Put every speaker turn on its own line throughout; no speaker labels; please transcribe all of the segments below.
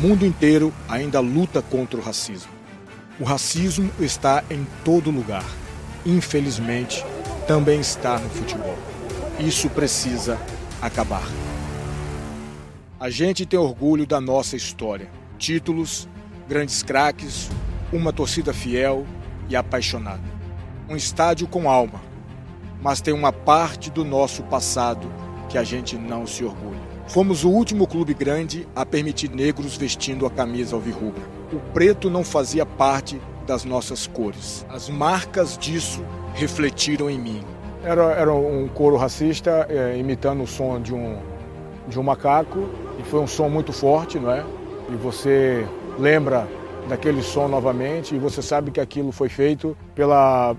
Mundo inteiro ainda luta contra o racismo. O racismo está em todo lugar. Infelizmente, também está no futebol. Isso precisa acabar. A gente tem orgulho da nossa história. Títulos, grandes craques, uma torcida fiel e apaixonada. Um estádio com alma. Mas tem uma parte do nosso passado que a gente não se orgulha. Fomos o último clube grande a permitir negros vestindo a camisa alvirrubra. O preto não fazia parte das nossas cores. As marcas disso refletiram em mim.
Era, era um coro racista é, imitando o som de um, de um macaco e foi um som muito forte, não é? E você lembra daquele som novamente e você sabe que aquilo foi feito pela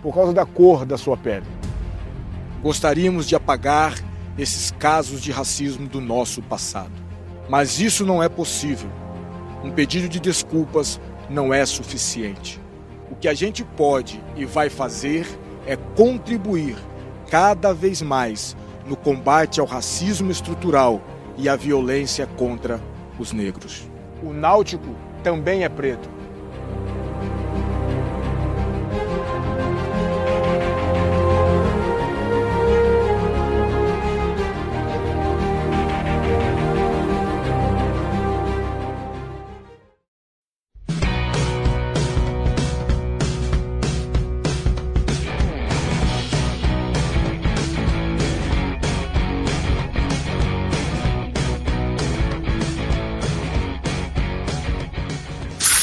por causa da cor da sua pele.
Gostaríamos de apagar esses casos de racismo do nosso passado. Mas isso não é possível. Um pedido de desculpas não é suficiente. O que a gente pode e vai fazer é contribuir cada vez mais no combate ao racismo estrutural e à violência contra os negros.
O náutico também é preto.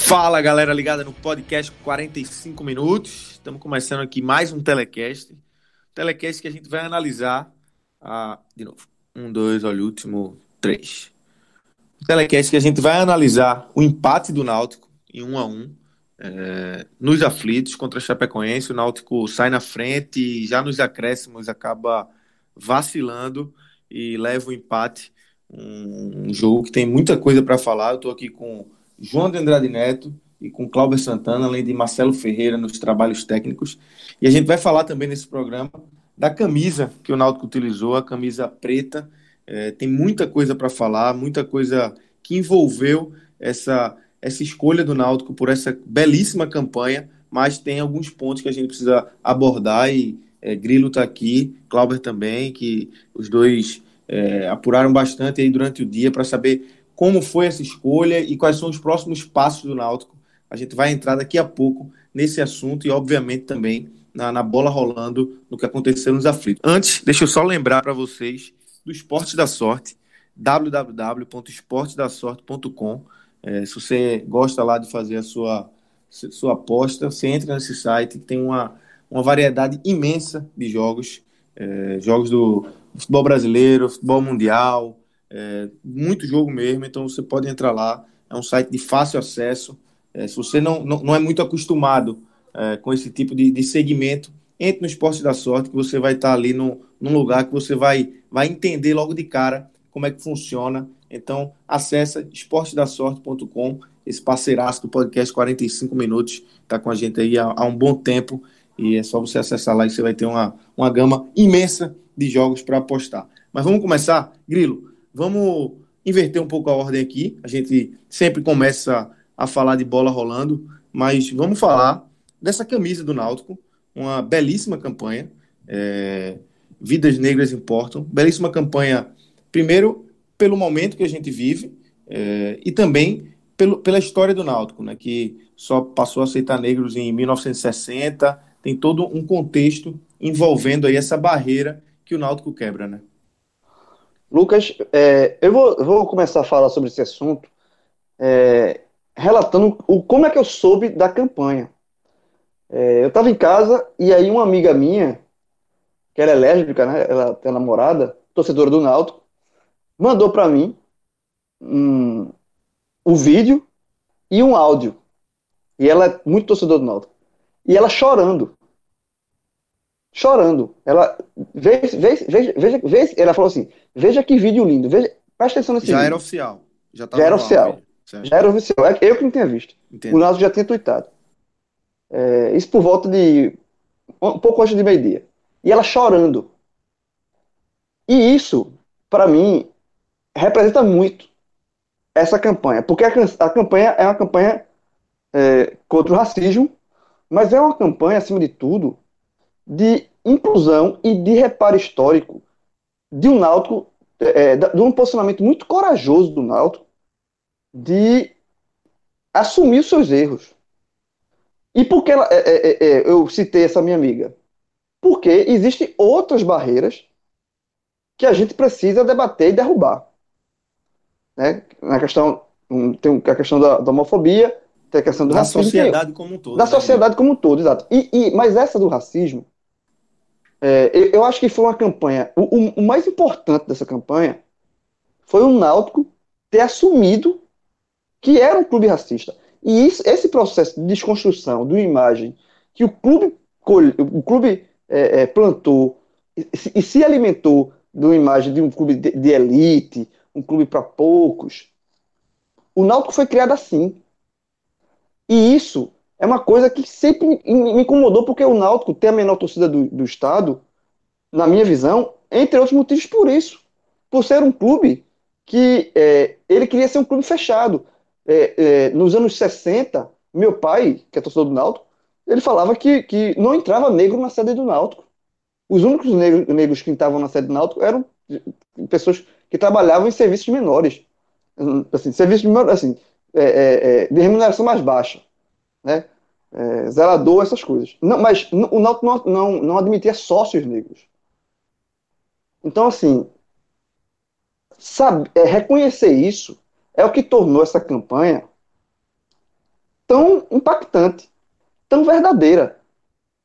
Fala galera ligada no podcast 45 minutos. Estamos começando aqui mais um telecast. Telecast que a gente vai analisar. A... De novo. Um, dois, olha o último. Três. Telecast que a gente vai analisar o empate do Náutico em um a um. É... nos aflitos contra a Chapecoense. O Náutico sai na frente e já nos acréscimos acaba vacilando e leva o empate. Um, um jogo que tem muita coisa para falar. Eu estou aqui com João de Andrade Neto e com Cláudio Santana, além de Marcelo Ferreira nos trabalhos técnicos. E a gente vai falar também nesse programa da camisa que o Náutico utilizou, a camisa preta. É, tem muita coisa para falar, muita coisa que envolveu essa, essa escolha do Náutico por essa belíssima campanha, mas tem alguns pontos que a gente precisa abordar e é, Grilo está aqui, Clauber também, que os dois é, apuraram bastante aí durante o dia para saber como foi essa escolha e quais são os próximos passos do Náutico. A gente vai entrar daqui a pouco nesse assunto e, obviamente, também na, na bola rolando no que aconteceu nos aflitos. Antes, deixa eu só lembrar para vocês do Esporte da Sorte, www.esportedassorte.com. É, se você gosta lá de fazer a sua, sua aposta, você entra nesse site que tem uma, uma variedade imensa de jogos, é, jogos do futebol brasileiro, futebol mundial, é, muito jogo mesmo, então você pode entrar lá. É um site de fácil acesso. É, se você não, não, não, é muito acostumado é, com esse tipo de, de segmento, entre no Esporte da Sorte, que você vai estar ali no, num lugar que você vai, vai entender logo de cara como é que funciona. Então, acessa esportedasorte.com, esse parceiraço do podcast 45 Minutos, está com a gente aí há, há, um bom tempo, e é só você acessar lá e você vai ter uma, uma gama imensa de jogos para apostar. Mas vamos começar? Grilo, Vamos inverter um pouco a ordem aqui. A gente sempre começa a falar de bola rolando, mas vamos falar dessa camisa do Náutico, uma belíssima campanha. É, Vidas Negras Importam. Belíssima campanha, primeiro, pelo momento que a gente vive é, e também pelo, pela história do Náutico, né, que só passou a aceitar negros em 1960. Tem todo um contexto envolvendo aí essa barreira que o Náutico quebra, né?
Lucas, é, eu, vou, vou, começar a falar sobre esse assunto, é, relatando o, como é que eu soube da campanha. É, eu estava em casa e aí uma amiga minha que ela é lésbica, né? Ela tem namorada, torcedora do Náutico, mandou para mim um, um vídeo e um áudio. E ela é muito torcedora do Náutico. E ela chorando. Chorando. Ela veja, veja, veja, veja, ela falou assim: veja que vídeo lindo. Veja, presta atenção nesse
Já
vídeo.
era oficial. Já,
Já era oficial. Já era oficial. É eu que não tinha visto.
Entendi.
O Náutico já tinha tweetado. É, isso por volta de um pouco antes de meio-dia. E ela chorando. E isso, para mim, representa muito essa campanha. Porque a, a campanha é uma campanha é, contra o racismo, mas é uma campanha, acima de tudo, de inclusão e de reparo histórico de um Náutico, é, da- de um posicionamento muito corajoso do Náutico de assumir os seus erros. E por que ela, é, é, é, é, eu citei essa minha amiga? Porque existem outras barreiras que a gente precisa debater e derrubar. Né? Na questão, hum, tem a questão da, da homofobia, tem a questão do
Da
racismo. tem-
sociedade como um todo.
da
né,
sociedade como um todo, exato. E, e- mas essa do racismo, é, eu, acho que foi uma campanha. O, o- mais importante dessa campanha foi o Náutico ter assumido que era um clube racista. E isso- esse processo de desconstrução de uma imagem que o clube, o clube é, é, plantou e, se- e se alimentou de uma imagem de um clube de, de elite, um clube para poucos. O Náutico foi criado assim. E isso é uma coisa que sempre me incomodou, porque o Náutico tem a menor torcida do, do estado, na minha visão, entre outros motivos por isso. Por ser um clube que é, ele queria ser um clube fechado. É, é, nos anos 60, meu pai, que é torcedor do Náutico, ele falava que, que não entrava negro na sede do Náutico. Os únicos negros, negros que estavam na sede do Náutico eram pessoas que trabalhavam em serviços menores. Assim, serviços assim, é, é, é, de remuneração mais baixa né? É, zelador, essas coisas. Não, mas o Náutico não, não, não admitia sócios negros. Então, assim, sabe, é, reconhecer isso é o que tornou essa campanha tão impactante, tão verdadeira,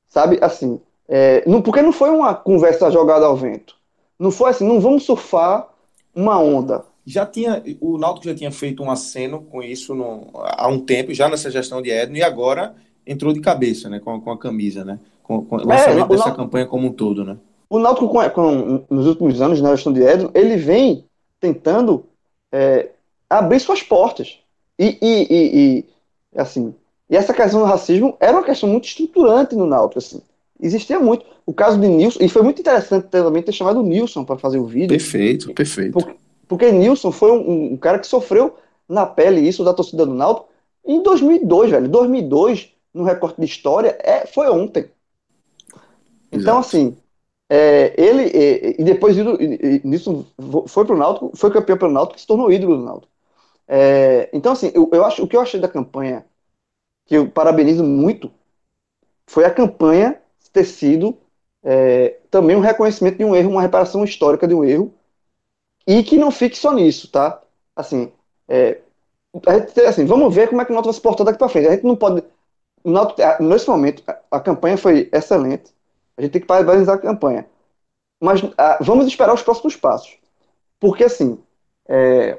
sabe? Assim, é, não, porque não foi uma conversa jogada ao vento. Não foi assim, não vamos surfar uma onda.
Já tinha, o Náutico já tinha feito um aceno com isso no- há um tempo, já nessa gestão de Edno, e agora entrou de cabeça, né, com, com a camisa, né, com, com o lançamento
o
dessa
Náutico-
campanha como um todo, né.
O Náutico, com, com- nos últimos anos, na gestão de Edno, ele vem tentando é, abrir suas portas. E, e, e- e, assim, e essa questão do racismo era uma questão muito estruturante no Náutico. Assim. Existia muito. O caso de Nilson, e foi muito interessante também ter chamado o Nilson para fazer o vídeo,
Perfeito, perfeito.
Por- porque Nilson foi um, um cara que sofreu na pele isso da torcida do Náutico em 2002, velho. 2002, no recorte de história, é, foi ontem. Então,
Exato.
assim, é, ele é, e depois ido- e- e foi pro Náutico, foi campeão pelo Náutico, se tornou ídolo do Náutico. É, então, assim, eu, eu acho o que eu achei da campanha que eu parabenizo muito foi a campanha ter sido é, também um reconhecimento de um erro, uma reparação histórica de um erro e que não fique só nisso, tá? Assim, é, a gente, assim, vamos ver como é que o Náutico vai se portar daqui para frente. A gente não pode. O Náutico, a- nesse momento, a, a campanha foi excelente. A gente tem que parabenizar a campanha. Mas ah, vamos esperar os próximos passos. Porque, assim, é,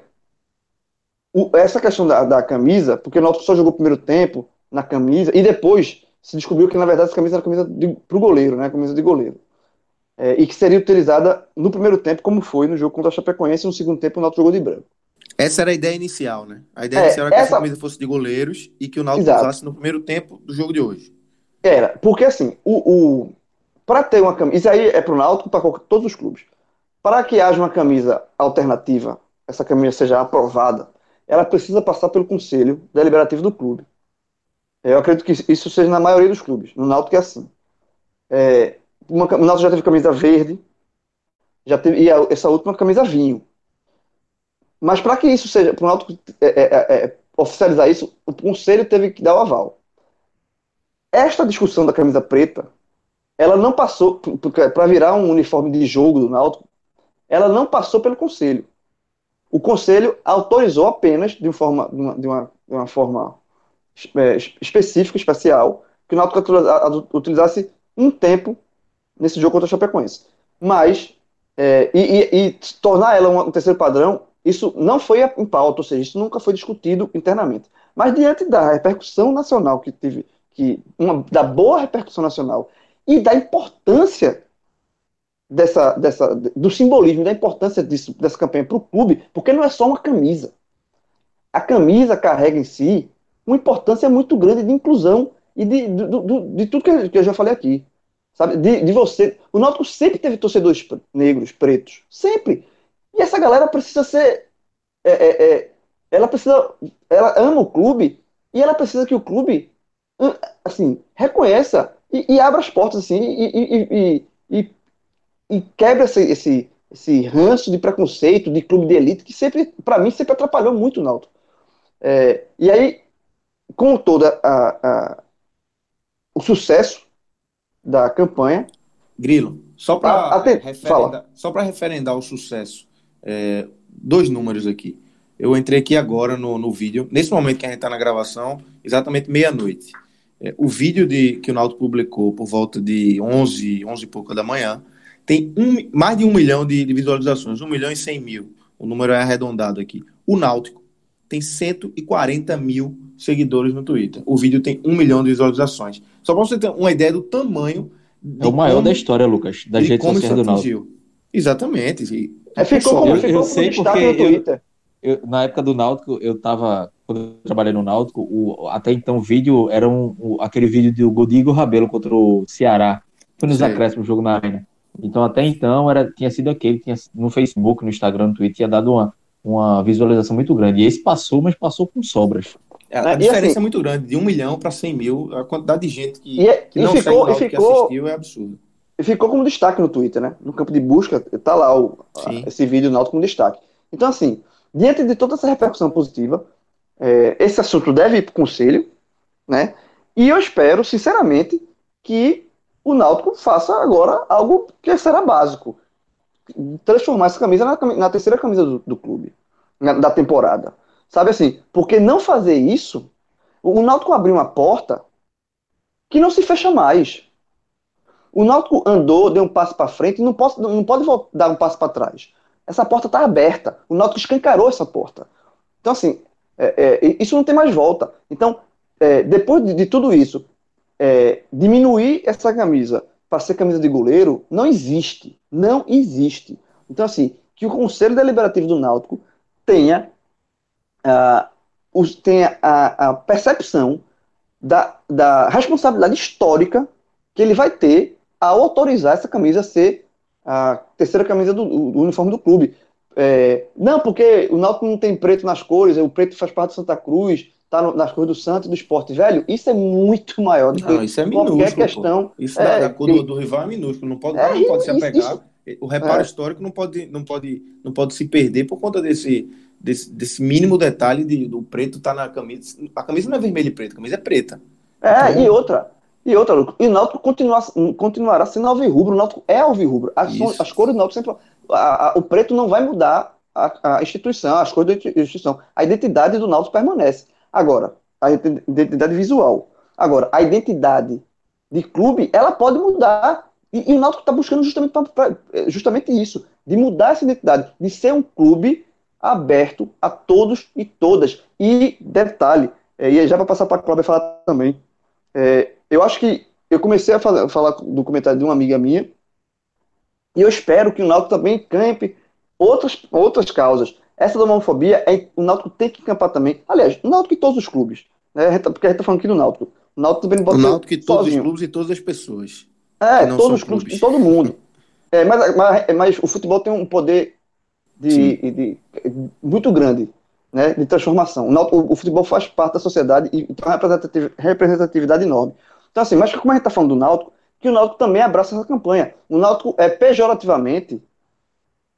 o- essa questão da, da camisa, porque o Náutico só jogou o primeiro tempo na camisa, e depois se descobriu que, na verdade, essa camisa era camisa de, pro goleiro, né? Camisa de goleiro. É, e que seria utilizada no primeiro tempo, como foi no jogo contra a Chapecoense, e no segundo tempo o Náutico jogou de branco.
Essa era a ideia inicial, né? A ideia
É,
inicial era que
essa-
essa camisa fosse de goleiros e que o Náutico
Exato.
usasse no primeiro tempo do jogo de hoje.
Era, porque assim, o, o para ter uma camisa, isso aí é pro Náutico, para todos os clubes. Para que haja uma camisa alternativa, essa camisa seja aprovada, ela precisa passar pelo conselho deliberativo do clube. Eu acredito que isso seja na maioria dos clubes. No Náutico é assim. É, uma, o Náutico já teve camisa verde, já teve e a- essa última camisa vinho. Mas para que isso seja, para o Náutico é, é, é, é, oficializar isso, o conselho teve que dar o aval. Esta discussão da camisa preta, ela não passou para virar um uniforme de jogo do Náutico, ela não passou pelo conselho. O conselho autorizou apenas de, forma, de, uma, de, uma, forma é, específica, especial, que o Náutico utiliza- utilizasse um tempo nesse jogo contra o Chapecoense. Mas, é, e, e, e, tornar ela um, um terceiro padrão, isso não foi em pauta, ou seja, isso nunca foi discutido internamente. Mas diante da repercussão nacional que teve, que uma, da boa repercussão nacional e da importância dessa, dessa, do simbolismo, da importância disso, dessa campanha para o clube, porque não é só uma camisa. A camisa carrega em si uma importância muito grande de inclusão e de, de, de, de tudo que eu já falei aqui. Sabe? De, de você. O Náutico sempre teve torcedores negros, pretos. Sempre. E essa galera precisa ser. É, é, é, ela precisa. Ela ama o clube e ela precisa que o clube assim, reconheça e, e abra as portas assim, e, e, e, e quebra esse, esse, esse ranço de preconceito de clube de elite que sempre, para mim, sempre atrapalhou muito o Náutico. É, e aí, com toda a, a, o sucesso da campanha.
Grilo, só para referendar, só referendar o sucesso, é, dois números aqui. Eu entrei aqui agora no, no vídeo, nesse momento que a gente está na gravação, exatamente meia-noite. É, o vídeo de, que o Náutico publicou por volta de 11, 11 e pouca da manhã, tem um, mais de um milhão de, de visualizações, um milhão e cem mil. O número é arredondado aqui. O Náutico tem 140 mil seguidores no Twitter. O vídeo tem um milhão de visualizações. Só para você ter uma ideia do tamanho.
É o maior como, da história, Lucas, das redes sociais do Náutico.
Exatamente.
É, ficou como, eu, eu sei porque
eu, eu, na época do Náutico, eu tava, quando eu trabalhei no Náutico, o, até então o vídeo era um, o, aquele vídeo do Godigo Rabelo contra o Ceará. Foi nos acréscimos, jogo na arena. Então até então era, tinha sido aquele, tinha, no Facebook, no Instagram, no Twitter, tinha dado uma, uma visualização muito grande. E esse passou, mas passou com sobras.
É, a, diferença assim, é muito grande, de um milhão para 100 mil, a quantidade de gente que,
e, é,
que não
ficou, ficou,
que assistiu é absurdo.
E ficou como destaque no Twitter, né? No campo de busca, tá lá o, esse vídeo Náutico como destaque. Então, assim, diante de toda essa repercussão positiva, é, esse assunto deve ir para o conselho, né? E eu espero, sinceramente, que o Náutico faça agora algo que será básico. Transformar essa camisa na, na terceira camisa do, do clube, na, da temporada. Sabe assim? Porque não fazer isso, o Náutico abriu uma porta que não se fecha mais. O Náutico andou, deu um passo para frente não pode, não pode dar um passo para trás. Essa porta está aberta. O Náutico escancarou essa porta. Então, assim, é, é, isso não tem mais volta. Então, é, depois de, de, tudo isso, é, diminuir essa camisa para ser camisa de goleiro não existe. Não existe. Então, assim, que o Conselho Deliberativo do Náutico tenha uh, os, tem a, a percepção da, da, responsabilidade histórica que ele vai ter ao autorizar essa camisa a ser a terceira camisa do, do uniforme do clube. É, não, porque o Náutico não tem preto nas cores, o preto faz parte do Santa Cruz, tá no, nas cores do Santos e do Esporte. Velho, isso é muito maior do que
não, isso é minúsculo, qualquer questão. Pô. Isso é, da, cor do, do, rival é minúsculo, não pode, é, não pode se apegar. Isso, o reparo é. histórico não pode, não, pode, não pode se perder por conta desse, desse, desse mínimo detalhe de, do preto tá na camisa. A camisa não é vermelha e preta, a camisa é preta.
É, então, e outra. E outra, e o Náutico continua, continuará sendo alvirrubro, o Náutico é alvirrubro. As, as cores do Náutico sempre. A, a, o preto não vai mudar a, a, instituição, as cores da instituição. A identidade do Náutico permanece. Agora, a identidade visual. Agora, a identidade de clube, ela pode mudar. E, e o Náutico está buscando justamente, pra, pra, justamente isso, de mudar essa identidade, de ser um clube aberto a todos e todas. E detalhe, é, e já vai passar para a Cláudia falar também, é, eu acho que eu comecei a falar, falar do comentário de uma amiga minha, e eu espero que o Náutico também campe outras, outras causas. Essa da homofobia, é, o Náutico tem que campar também. Aliás, o Náutico e todos os clubes. Né? Tá, porque a gente está falando aqui do Náutico.
O Náutico também não pode o Náutico e todos sozinho. os clubes e todas as pessoas.
É, todos os clubes, clubes. todo mundo. É, mas, mas, mas, o futebol tem um poder de, de, de, muito grande né, de transformação. O, o, futebol faz parte da sociedade e tem uma representatividade enorme. Então, assim, mas como a gente está falando do Náutico, que o Náutico também abraça essa campanha. O Náutico é pejorativamente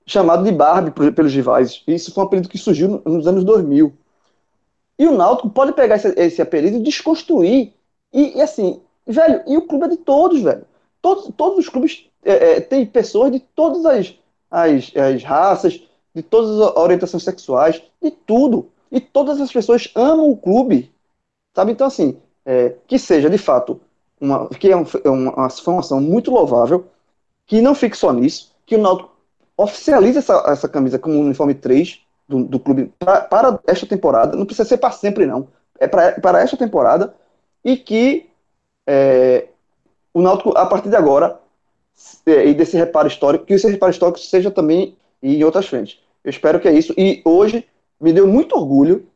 chamado de Barbie pelos rivais. Isso foi um apelido que surgiu nos anos 2000. E o Náutico pode pegar esse, esse apelido e desconstruir. E, e, assim, velho, e o clube é de todos, velho. Todos, todos os clubes é, é, têm pessoas de todas as, as, as raças, de todas as orientações sexuais, de tudo. E todas as pessoas amam o clube. Sabe? Então, assim, é, que seja de fato uma, que é, um, é uma, uma formação muito louvável, que não fique só nisso, que o Náutico oficialize essa, essa camisa como uniforme 3 do, do clube pra, para esta temporada, não precisa ser para sempre não, é para, esta temporada, e que é, o Náutico, a partir de agora, e desse reparo histórico, que esse reparo histórico seja também em outras frentes. Eu espero que é isso. E hoje me deu muito orgulho,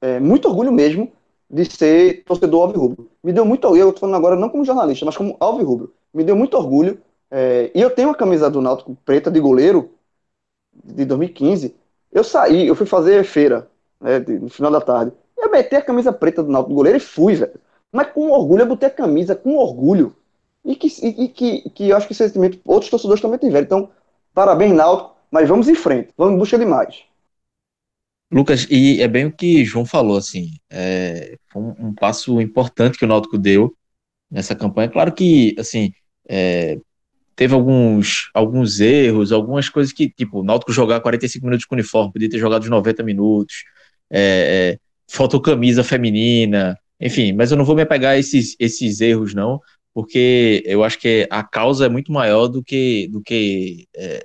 é, muito orgulho mesmo, de ser torcedor alvirrubro. Me deu muito orgulho, eu estou falando agora não como jornalista, mas como alvirrubro. Me deu muito orgulho. É, e eu tenho uma camisa do Náutico preta de goleiro de 2015. Eu saí, eu fui fazer feira né, no final da tarde. Eu meti a camisa preta do Náutico de goleiro e fui, velho. Mas com orgulho, eu botei a camisa com orgulho. E que, e, que, que eu acho que esse sentimento outros torcedores também tiveram. Então, parabéns, Náutico, mas vamos em frente, vamos em busca de mais.
Lucas, e é bem o que João falou, assim, é, foi um, um, passo importante que o Náutico deu nessa campanha. Claro que, assim, é, teve alguns, alguns erros, algumas coisas que, tipo, o Náutico jogar 45 minutos com uniforme, podia ter jogado os 90 minutos, é, é, faltou camisa feminina, enfim, mas eu não vou me apegar a esses, esses erros, não, porque eu acho que a causa é muito maior do que, do que é,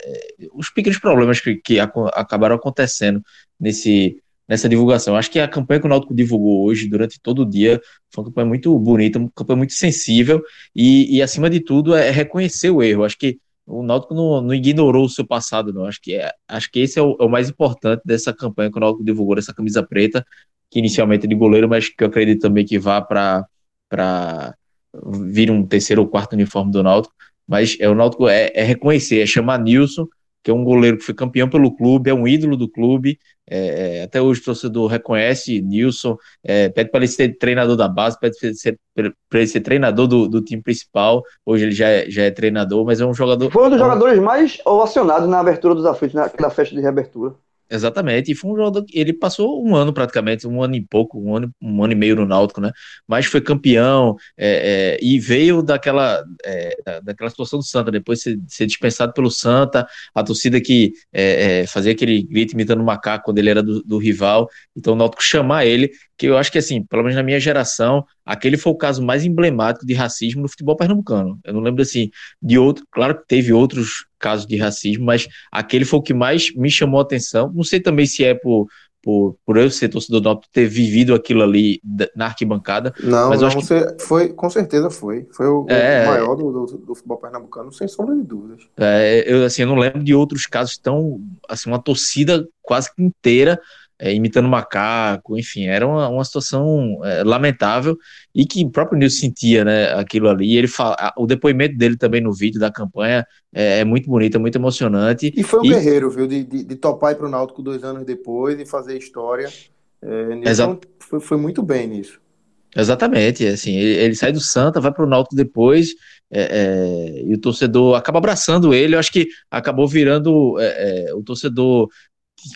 os pequenos problemas que, que acabaram acontecendo nesse, nessa divulgação. Acho que a campanha que o Náutico divulgou hoje, durante todo o dia, foi uma campanha muito bonita, uma campanha muito sensível e, e acima de tudo, é reconhecer o erro. Acho que o Náutico não, não ignorou o seu passado, não. Acho que, é, acho que esse é o, é o, mais importante dessa campanha que o Náutico divulgou, essa camisa preta, que inicialmente é de goleiro, mas que eu acredito também que vá para vir um terceiro ou quarto uniforme do Náutico, mas é, o Náutico é, é reconhecer, é chamar Nilson, que é um goleiro que foi campeão pelo clube, é um ídolo do clube, é, é até hoje o torcedor reconhece Nilson, é, pede para ele ser treinador da base, pede para ele ser treinador do, do, time principal, hoje ele já é, já é treinador, mas é um jogador...
Foi um dos jogadores mais ovacionados na abertura dos aflitos, naquela festa de reabertura.
Exatamente, e foi um jogador que ele passou um ano praticamente, um ano e pouco, um ano, um ano e meio no Náutico, né? Mas foi campeão é, é, e veio daquela, é, daquela situação do Santa, depois de ser, ser dispensado pelo Santa, a torcida que é, é, fazia aquele grito imitando o macaco quando ele era do, do rival, então o Náutico chamar ele, que eu acho que assim, pelo menos na minha geração, aquele foi o caso mais emblemático de racismo no futebol pernambucano. Eu não lembro assim de outro, claro que teve outros casos de racismo, mas aquele foi o que mais me chamou a atenção. Não sei também se é por por, por eu ser torcedor do Náutico ter vivido aquilo ali na arquibancada.
Não,
mas
não, acho que... foi, com certeza foi. Foi o, é, o maior do, do, do, futebol pernambucano, sem sombra de dúvidas.
É, eu, assim, eu não lembro de outros casos tão, assim, uma torcida quase que inteira é, imitando macaco, enfim, era uma, uma situação é, lamentável e que o próprio Nilson sentia, né, aquilo ali. Ele fala, o depoimento dele também no vídeo da campanha é, é muito bonito, é muito emocionante.
E foi um e... guerreiro, viu, de, de, de topar ir para o Náutico dois anos depois e fazer história. É, Nilson foi, foi muito bem nisso.
Exatamente, assim, ele, ele, sai do Santa, vai para o Náutico depois, é, é, e o torcedor acaba abraçando ele, eu acho que acabou virando é, é o torcedor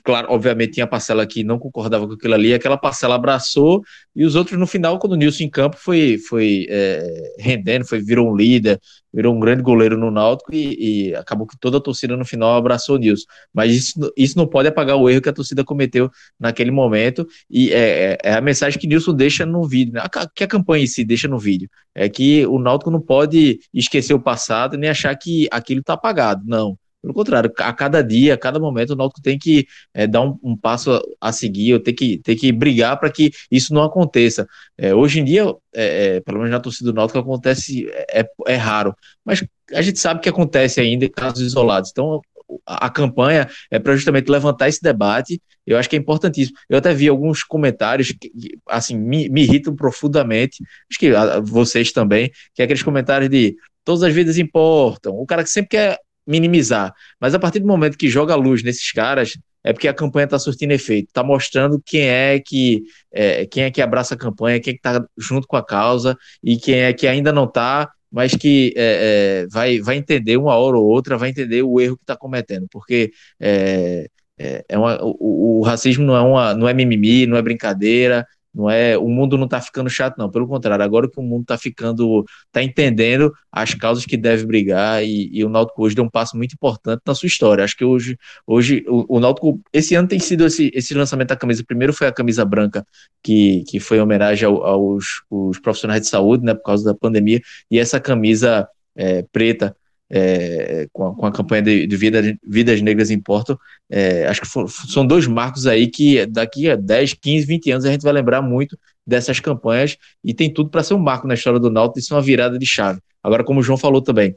claro, obviamente tinha parcela que não concordava com aquilo ali, aquela parcela abraçou, e os outros no final, quando o Nilson em campo foi, foi é, rendendo, foi, virou um líder, virou um grande goleiro no Náutico e, e, acabou que toda a torcida no final abraçou o Nilson. Mas isso, isso não pode apagar o erro que a torcida cometeu naquele momento, e é, é, é a mensagem que Nilson deixa no vídeo, né? que a campanha em si deixa no vídeo, é que o Náutico não pode esquecer o passado nem achar que aquilo está apagado, não pelo contrário, a cada dia, a cada momento, o Náutico tem que é, dar um, um, passo a seguir, tem que, tem que brigar para que isso não aconteça. É, hoje em dia, é, é, pelo menos na torcida do Náutico, acontece, é, é, raro, mas a gente sabe que acontece ainda em casos isolados. Então, a, a campanha é para justamente levantar esse debate, eu acho que é importantíssimo. Eu até vi alguns comentários que, assim, me, me irritam profundamente, acho que vocês também, que é aqueles comentários de todas as vidas importam, o cara que sempre quer minimizar. Mas a partir do momento que joga luz nesses caras, é porque a campanha está surtindo efeito, está mostrando quem é que é, quem é que abraça a campanha, quem é que está junto com a causa e quem é que ainda não está, mas que é, é, vai, vai entender uma hora ou outra, vai entender o erro que está cometendo, porque é, é, é uma, o, o, racismo não é, uma, não é mimimi, não é brincadeira, não é, o mundo não está ficando chato, não. Pelo contrário, agora que o mundo está ficando, está entendendo as causas que deve brigar e, e, o Náutico hoje deu um passo muito importante na sua história. Acho que hoje, hoje o, o Náutico, esse ano tem sido esse, esse lançamento da camisa. Primeiro foi a camisa branca, que, que foi em homenagem ao, aos, aos profissionais de saúde, né, por causa da pandemia, e essa camisa é, preta é, com, a, com, a, campanha de, de Vida, Vidas Negras em Porto, é, acho que for, são dois marcos aí que daqui a 10, 15, 20 anos a gente vai lembrar muito dessas campanhas e tem tudo para ser um marco na história do Náutico e ser uma virada de chave. Agora, como o João falou também,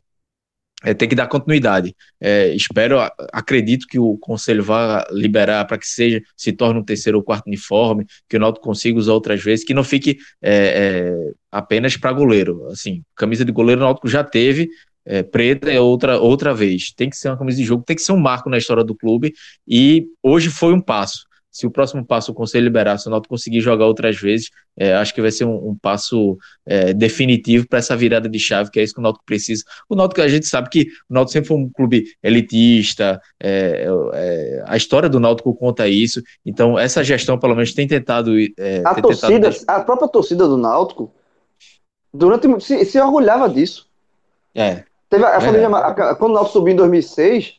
é, tem que dar continuidade. É, espero, acredito que o Conselho vá liberar para que seja, se torne um terceiro ou quarto uniforme, que o Náutico consiga usar outras vezes, que não fique é, é apenas para goleiro. Assim, camisa de goleiro o Náutico já teve, é, preta é outra, outra vez. Tem que ser uma camisa de jogo, tem que ser um marco na história do clube, e hoje foi um passo se o próximo passo o Conselho liberar, se o Náutico conseguir jogar outras vezes, é, acho que vai ser um, um passo é, definitivo para essa virada de chave, que é isso que o Náutico precisa. O Náutico, a gente sabe que o Náutico sempre foi um clube elitista, é, é a história do Náutico conta isso, então essa gestão, pelo menos, tem tentado...
É, a, torcida, tentado... a própria torcida do Náutico, durante se, se orgulhava disso.
É.
Teve a, a família, a, quando o Náutico subiu em 2006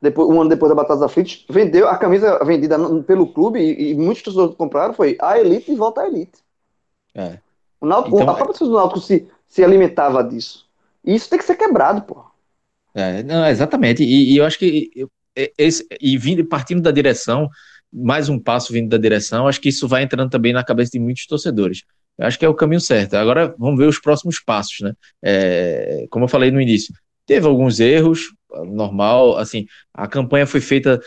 depois, um ano depois da Batalha dos Aflitos, vendeu a camisa vendida pelo clube e, e muitos torcedores compraram foi a Elite e volta à Elite.
É.
O Náutico, então, a própria torcida do Náutico se, se alimentava disso. E isso tem que ser quebrado, pô.
É, não, exatamente. E, e eu acho que esse, e vindo, partindo da direção, mais um passo vindo da direção, acho que isso vai entrando também na cabeça de muitos torcedores. Acho que é o caminho certo. Agora vamos ver os próximos passos, né? É, como eu falei no início, teve alguns erros, normal, assim, a campanha foi feita,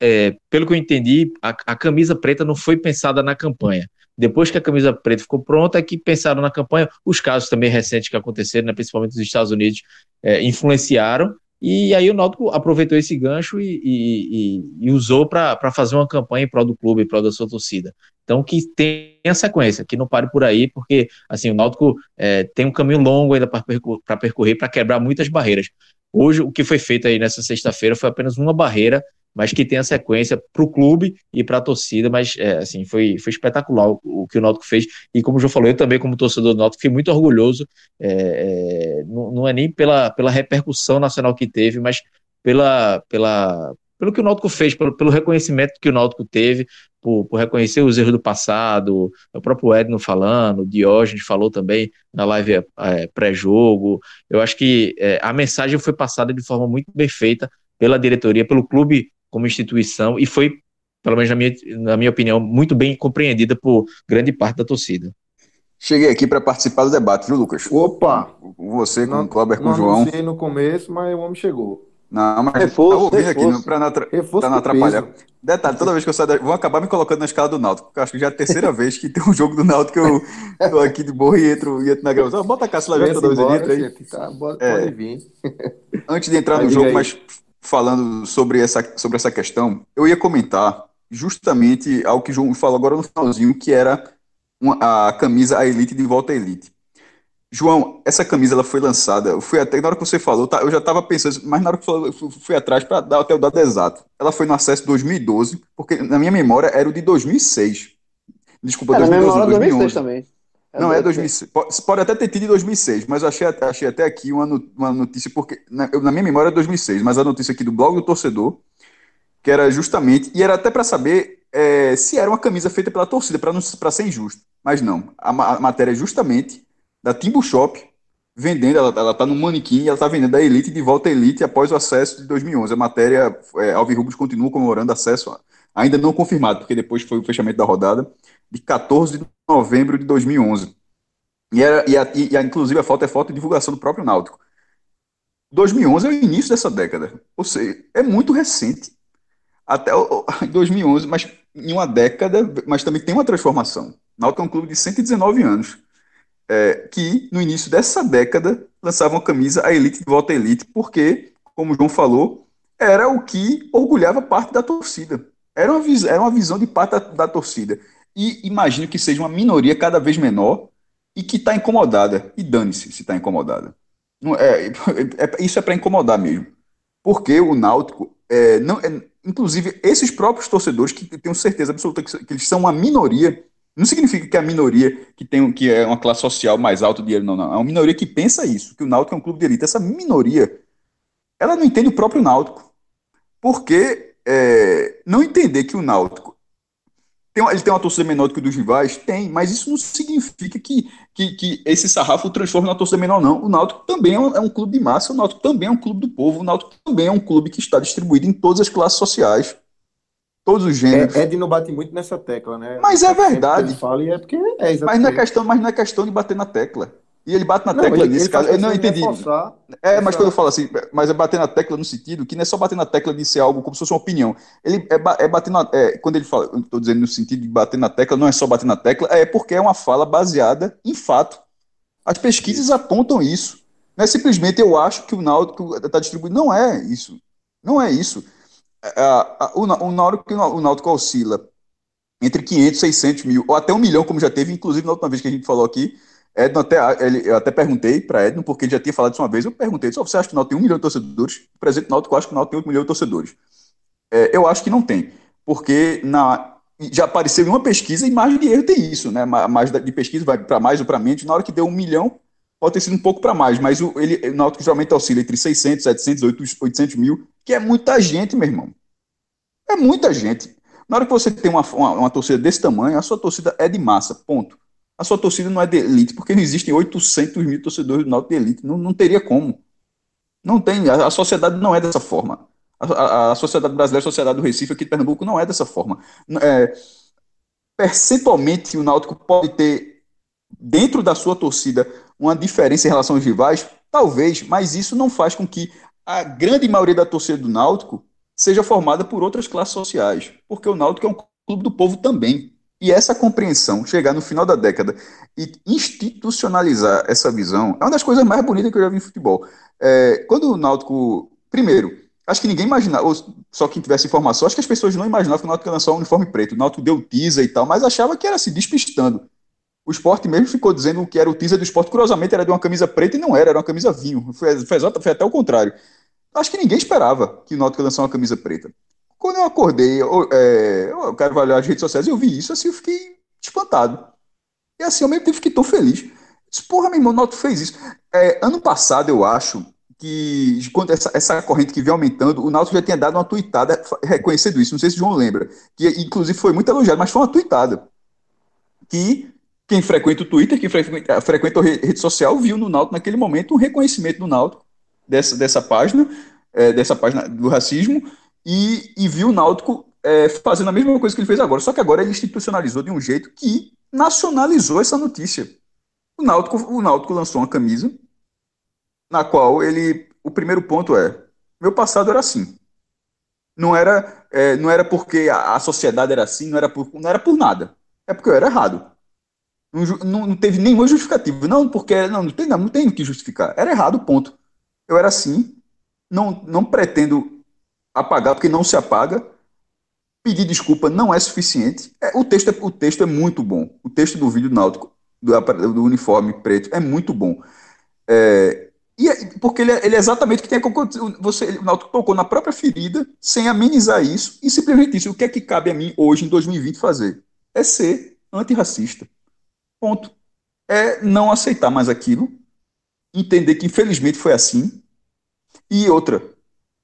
é, pelo que eu entendi, a, a, camisa preta não foi pensada na campanha. Depois que a camisa preta ficou pronta, é que pensaram na campanha. Os casos também recentes que aconteceram, né, principalmente nos Estados Unidos, é, influenciaram. E aí o Náutico aproveitou esse gancho e, e, e, usou para fazer uma campanha em prol do clube, em prol da sua torcida. Então que tenha sequência, que não pare por aí, porque assim o Náutico é, tem um caminho longo ainda para percorrer, para quebrar muitas barreiras. Hoje, o que foi feito aí nessa sexta-feira foi apenas uma barreira, mas que tem a sequência para o clube e para a torcida, mas é, assim, foi, foi espetacular o, o, que o Náutico fez, e como João falou, eu também como torcedor do Náutico fiquei muito orgulhoso, é, é, não, não, é nem pela, pela repercussão nacional que teve, mas pela, pela, pelo que o Náutico fez, pelo, pelo reconhecimento que o Náutico teve, por, por, reconhecer os erros do passado, o próprio Edno falando, o Diógenes falou também na live é, pré-jogo. Eu acho que é, a mensagem foi passada de forma muito bem feita pela diretoria, pelo clube como instituição, e foi, pelo menos na minha, na minha opinião, muito bem compreendida por grande parte da torcida.
Cheguei aqui para participar do debate, viu, Lucas?
Opa!
Você com o Cláudio, com o João.
Não no começo, mas o homem chegou.
Não, mas reforço, tá reforço. aqui para não, pra não atrapalhar. Peso. Detalhe, toda vez que eu saio, da... vão acabar me colocando na escala do Náutico, porque eu acho que já é a terceira vez que tem um jogo do Náutico que eu tô aqui de boa e entro, e entro na gravação. Bota a Cássio lá toda vez ele entra aí. Tá, bota, é, pode vir. Antes de entrar no jogo, mas falando sobre essa, sobre essa questão, eu ia comentar justamente ao que o João falou agora no finalzinho, que era uma, a camisa a Elite de volta à Elite. João, essa camisa ela foi lançada. Eu fui até na hora que você falou, tá, eu já estava pensando, mas na hora que eu fui, fui atrás para dar até o dado exato. Ela foi no acesso 2012, porque na minha memória era o de 2006. Desculpa, é, 2012, na memória 2011 também. É não, é 2006. Pode, pode, até ter tido em 2006, mas eu achei, achei até aqui uma, uma notícia, porque na, na minha memória é 2006, mas a notícia aqui do blog do torcedor, que era justamente, e era até para saber é, se era uma camisa feita pela torcida, para ser injusto. Mas não, a, a matéria é justamente da Timbu Shop, vendendo, ela, ela tá no manequim, ela tá vendendo a Elite de volta à Elite após o acesso de 2011. A matéria, é, Alvirrubos continua comemorando acesso, ainda não confirmado, porque depois foi o fechamento da rodada, de 14 de novembro de 2011. E, era, e, a, e a, inclusive a foto é foto de divulgação do próprio Náutico. 2011 é o início dessa década, ou seja, é muito recente. Até o, 2011, mas em uma década, mas também tem uma transformação. Náutico é um clube de 119 anos é, que no início dessa década lançavam camisa a Elite volta à Elite, porque, como o João falou, era o que orgulhava parte da torcida. Era uma, era uma visão de parte da, da torcida. E imagino que seja uma minoria cada vez menor e que está incomodada. E dane-se se está incomodada. Não, é, é, isso é para incomodar mesmo. Porque o Náutico, é, não, é, inclusive, esses próprios torcedores, que tenho certeza absoluta que, que eles são uma minoria, não significa que a minoria que tem que é uma classe social mais alta de dinheiro, não, não. É uma minoria que pensa isso, que o Náutico é um clube de elite. Essa minoria, ela não entende o próprio Náutico. Porque é, não entender que o Náutico tem, ele tem uma torcida menor do que o dos rivais? Tem, mas isso não significa que, que, que esse sarrafo transforme na torcida menor, não. O Náutico também é um, é um, clube de massa, o Náutico também é um clube do povo, o Náutico também é um clube que está distribuído em todas as classes sociais, todos os gêneros.
É, Ed não bate muito nessa tecla, né?
Mas é verdade. Ele
fala e é porque é
mas, não é questão, mas não é questão de bater na tecla. E ele bate na não, tecla nesse caso. Eu não entendi. É, mas quando eu falo assim, mas é bater na tecla no sentido que não é só bater na tecla de ser algo como se fosse uma opinião. Ele é, é bater na. É, quando ele fala, estou dizendo no sentido de bater na tecla, não é só bater na tecla, é porque é uma fala baseada em fato. As pesquisas apontam isso. Não é simplesmente eu acho que o Náutico está distribuído. Não é isso. Não é isso. É, o, o, Náutico, o Náutico oscila entre 500, 600 mil, ou até um milhão, como já teve, inclusive na última vez que a gente falou aqui, Edno até, ele, eu até perguntei para Edno, porque ele já tinha falado isso uma vez, eu perguntei, só você acha que o Náutico tem um milhão de torcedores? O presidente do Náutico acha que o Náutico tem oito milhões de torcedores. É, eu acho que não tem, porque na, já apareceu em uma pesquisa e margem de erro tem isso, né? A margem de pesquisa vai para mais ou para menos, na hora que deu um milhão, pode ter sido um pouco para mais, mas o, ele, o Náutico geralmente oscila entre 600, 700, 800 mil, que é muita gente, meu irmão. É muita gente. Na hora que você tem uma, uma, uma torcida desse tamanho, a sua torcida é de massa, ponto a sua torcida não é de elite, porque não existem 800 mil torcedores do Náutico de elite. Não, não teria como. Não tem. A, a sociedade não é dessa forma. A, a, a, sociedade brasileira, a sociedade do Recife aqui de Pernambuco não é dessa forma. É, percentualmente, o Náutico pode ter, dentro da sua torcida, uma diferença em relação aos rivais? Talvez, mas isso não faz com que a grande maioria da torcida do Náutico seja formada por outras classes sociais. Porque o Náutico é um clube do povo também. E essa compreensão, chegar no final da década e institucionalizar essa visão, é uma das coisas mais bonitas que eu já vi em futebol. É, quando o Náutico. Primeiro, acho que ninguém imaginava, ou só quem tivesse informação, acho que as pessoas não imaginavam que o Náutico ia lançar um uniforme preto. O Náutico deu teaser e tal, mas achava que era se despistando. O esporte mesmo ficou dizendo que era o teaser do esporte, curiosamente era de uma camisa preta e não era, era uma camisa vinho. Foi, foi, foi até o contrário. Acho que ninguém esperava que o Náutico lançar uma camisa preta. Quando eu acordei, eu, é, eu quero olhar as redes sociais, eu vi isso, assim, eu fiquei espantado. E assim, ao mesmo tempo fiquei tão feliz. Disse, porra, meu irmão, o Náutico fez isso. É, ano passado, eu acho, que quando essa, essa corrente que vem aumentando, o Náutico já tinha dado uma tuitada reconhecendo isso. Não sei se o João lembra. Que inclusive foi muito elogiado, mas foi uma tuitada. Que quem frequenta o Twitter, quem frequenta, frequenta a rede social, viu no Náutico naquele momento um reconhecimento do Náutico dessa, dessa página, é, dessa página do racismo, e, e viu o Náutico é, fazendo a mesma coisa que ele fez agora, só que agora ele institucionalizou de um jeito que nacionalizou essa notícia. O Náutico, o Náutico lançou uma camisa na qual ele. O primeiro ponto é: meu passado era assim. Não era, é, não era porque a, a, sociedade era assim, não era, por, não era por nada. É porque eu era errado. Não, não, teve nenhuma justificativa. Não, porque não, não tem, não, não tem o que justificar. Era errado, ponto. Eu era assim. Não, não pretendo apagar porque não se apaga. Pedir desculpa não é suficiente. É, o, texto é, o texto é muito bom. O texto do vídeo náutico, do, do uniforme preto, é muito bom. É, e é, porque ele é, ele é, exatamente o que tem acontecido. Você, o Náutico tocou na própria ferida, sem amenizar isso, e simplesmente isso. O que é que cabe a mim hoje, em 2020, fazer? É ser antirracista. Ponto. É não aceitar mais aquilo, entender que infelizmente foi assim. E outra,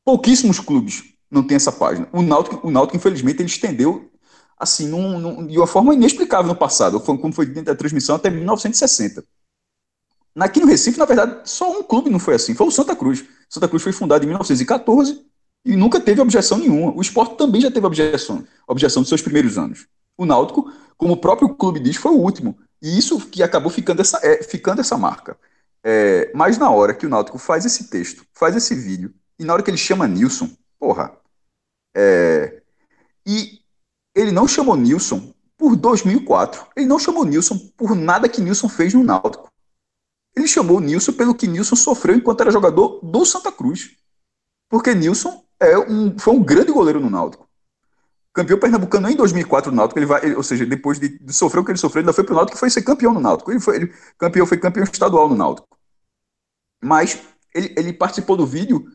Pouquíssimos clubes não têm essa página. O Náutico, o Náutico infelizmente, ele estendeu assim num, num, de uma forma inexplicável no passado, como foi dentro da transmissão até 1960. Aqui no Recife, na verdade, só um clube não foi assim, foi o Santa Cruz. Santa Cruz foi fundado em 1914 e nunca teve objeção nenhuma. O esporte também já teve objeção, objeção dos seus primeiros anos. O Náutico, como o próprio clube diz, foi o último. E isso que acabou ficando essa, é, ficando essa marca. É, mas na hora que o Náutico faz esse texto, faz esse vídeo, e na hora que ele chama Nilson, porra. É... E ele não chamou Nilson por 2004. Ele não chamou Nilson por nada que Nilson fez no Náutico. Ele chamou Nilson pelo que Nilson sofreu enquanto era jogador do Santa Cruz. Porque Nilson é um, foi um grande goleiro no Náutico. Campeão pernambucano em 2004 no Náutico, ele vai, ele, ou seja, depois de, de, sofrer o que ele sofreu, ele ainda foi pro Náutico e foi ser campeão no Náutico. Ele foi, ele, campeão, foi campeão estadual no Náutico. Mas ele, ele participou do vídeo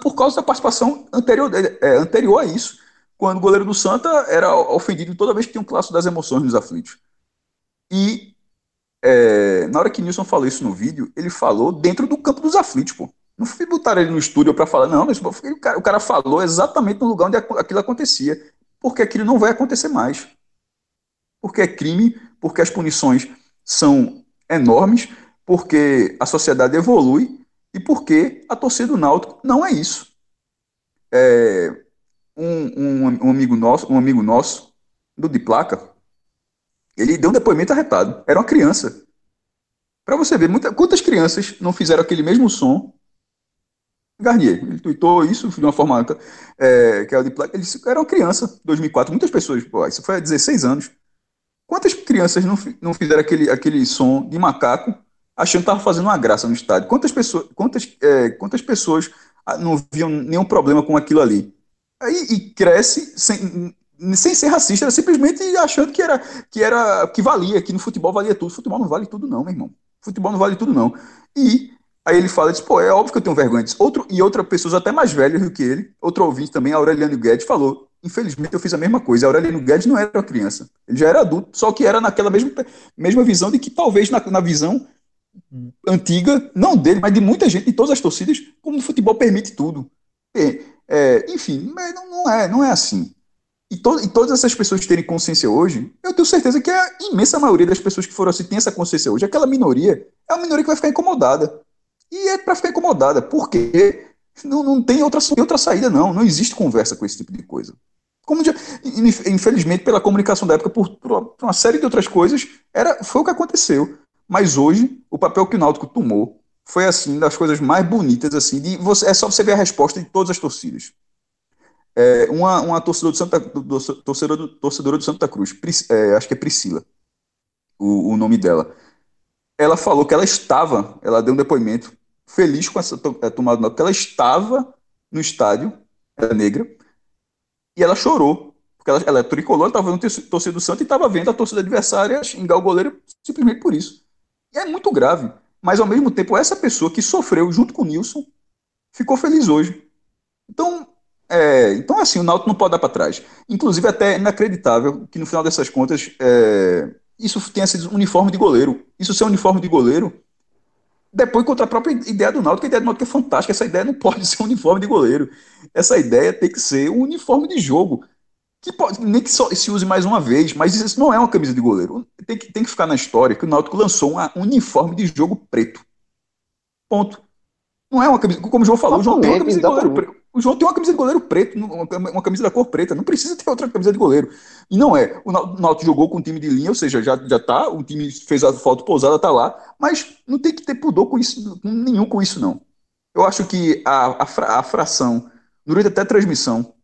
por causa da participação anterior, é, anterior a isso, quando o goleiro do Santa era ofendido toda vez que tinha um clássico das emoções nos aflitos. E é, na hora que Nilson falou isso no vídeo, ele falou dentro do campo dos aflitos, pô. Não fui botar ele no estúdio para falar, não, mas o cara, o cara falou exatamente no lugar onde aquilo acontecia, porque aquilo não vai acontecer mais. porque é crime, porque as punições são enormes, porque a sociedade evolui e porque a torcida do Náutico não é isso. É, um, um, um, amigo nosso, um amigo nosso, do de placa, ele deu um depoimento arretado. Era uma criança. Para você ver, muita, quantas crianças não fizeram aquele mesmo som? Garnier, ele tweetou isso de uma forma é, que o de placa. Ele era uma criança, 2004. Muitas pessoas, pô, isso foi há 16 anos. Quantas crianças não, não fizeram aquele, aquele som de macaco achando que estava fazendo uma graça no estádio? Quantas pessoas, quantas, é, quantas pessoas ah, não viam nenhum problema com aquilo ali? Aí, e cresce sem, sem ser racista, era simplesmente achando que era que era que valia, que no futebol valia tudo. Futebol não vale tudo, não, meu irmão. Futebol não vale tudo, não. E aí ele fala, diz, pô, é óbvio que eu tenho vergonha disso. Outro, e outra pessoa até mais velha do que ele, outro ouvinte também, Aureliano Guedes, falou: infelizmente eu fiz a mesma coisa. Aureliano Guedes não era uma criança, ele já era adulto, só que era naquela mesma, mesma visão de que talvez na, na visão antiga, não dele, mas de muita gente, de todas as torcidas, como o futebol permite tudo. É, é, enfim, mas não, não, é, não é assim. E, to, e, todas essas pessoas terem consciência hoje, eu tenho certeza que a imensa maioria das pessoas que foram assim tem essa consciência hoje. Aquela minoria é uma minoria que vai ficar incomodada. E é para ficar incomodada, porque não, não tem outra, outra saída, não. Não existe conversa com esse tipo de coisa. Como já, infelizmente, pela comunicação da época, por, por, uma série de outras coisas, era, foi o que aconteceu. Mas hoje, o papel que o Náutico tomou foi assim das coisas mais bonitas assim de você é só você ver a resposta de todas as torcidas é, uma, uma torcedora do Santa do, torcedora, do, torcedora do Santa Cruz Pris, é, acho que é Priscila o, o, nome dela ela falou que ela estava ela deu um depoimento feliz com essa é, tomada porque ela estava no estádio era negra e ela chorou porque ela, ela é tricolor, estava vendo a torcida do Santa e estava vendo a torcida adversária xingar o goleiro simplesmente por isso e é muito grave mas ao mesmo tempo essa pessoa que sofreu junto com o Nilson ficou feliz hoje. Então, é, então assim, o Náutico não pode dar para trás. Inclusive, até é inacreditável que no final dessas contas é, isso tenha sido uniforme de goleiro. Isso ser uniforme de goleiro, depois contra a própria ideia do Náutico, a ideia do Náutico é fantástica. Essa ideia não pode ser um uniforme de goleiro. Essa ideia tem que ser um uniforme de jogo que pode, nem que só se use mais uma vez, mas isso não é uma camisa de goleiro. Tem que, tem que ficar na história que o Náutico lançou um uniforme de jogo preto. Ponto. Não é uma camisa. Como o João falou, o João tem uma camisa de goleiro preto. O João tem uma camisa de goleiro preto, uma camisa da cor preta. Não precisa ter outra camisa de goleiro. E não é. O Náutico jogou com um time de linha, ou seja, já, já tá, o time fez a foto pousada, tá lá, mas não tem que ter pudor com isso, nenhum com isso, não. Eu acho que a, a, fra, a fração, durante até a transmissão,